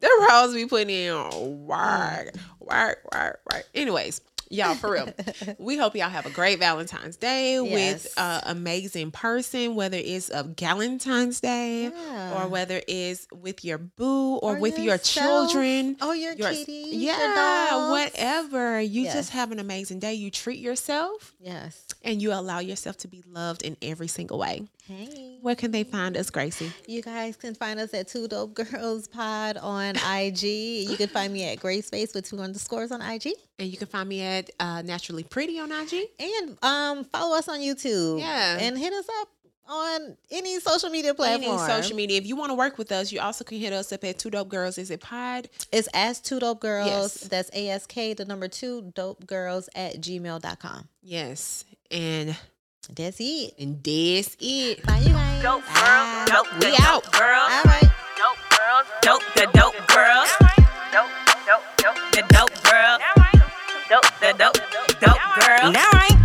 That rose be putting in work, work, work, work. Anyways, y'all for real, <laughs> we hope y'all have a great Valentine's Day Yes. with an amazing person, whether it's a Galentine's Day Yeah. or whether it's with your boo or, Or with your children. Oh, your your- your yeah, dogs. whatever. You Yes. just have an amazing day. You treat yourself Yes. and you allow yourself to be loved in every single way. Hey. Where can they find us, Gracie? You guys can find us at Two Dope Girls Pod on IG. You can find me at Grace Face with two underscores on IG. And you can find me at uh, Naturally Pretty on IG. And um, follow us on YouTube. Yeah. And hit us up on any social media platform. Any social media. If you want to work with us, you also can hit us up at Two Dope Girls. Is it Pod? It's as two dope girls. Yes. That's ASK, the number two, dope girls at gmail.com. Yes. And that's it. And that's it. Bye, you guys. Dope girls. Ah, dope, we out. Dope girls. All right. Dope girls. Dope the dope girls. Dope, dope, dope, the dope girl. Dope, the dope, dope girl. All right.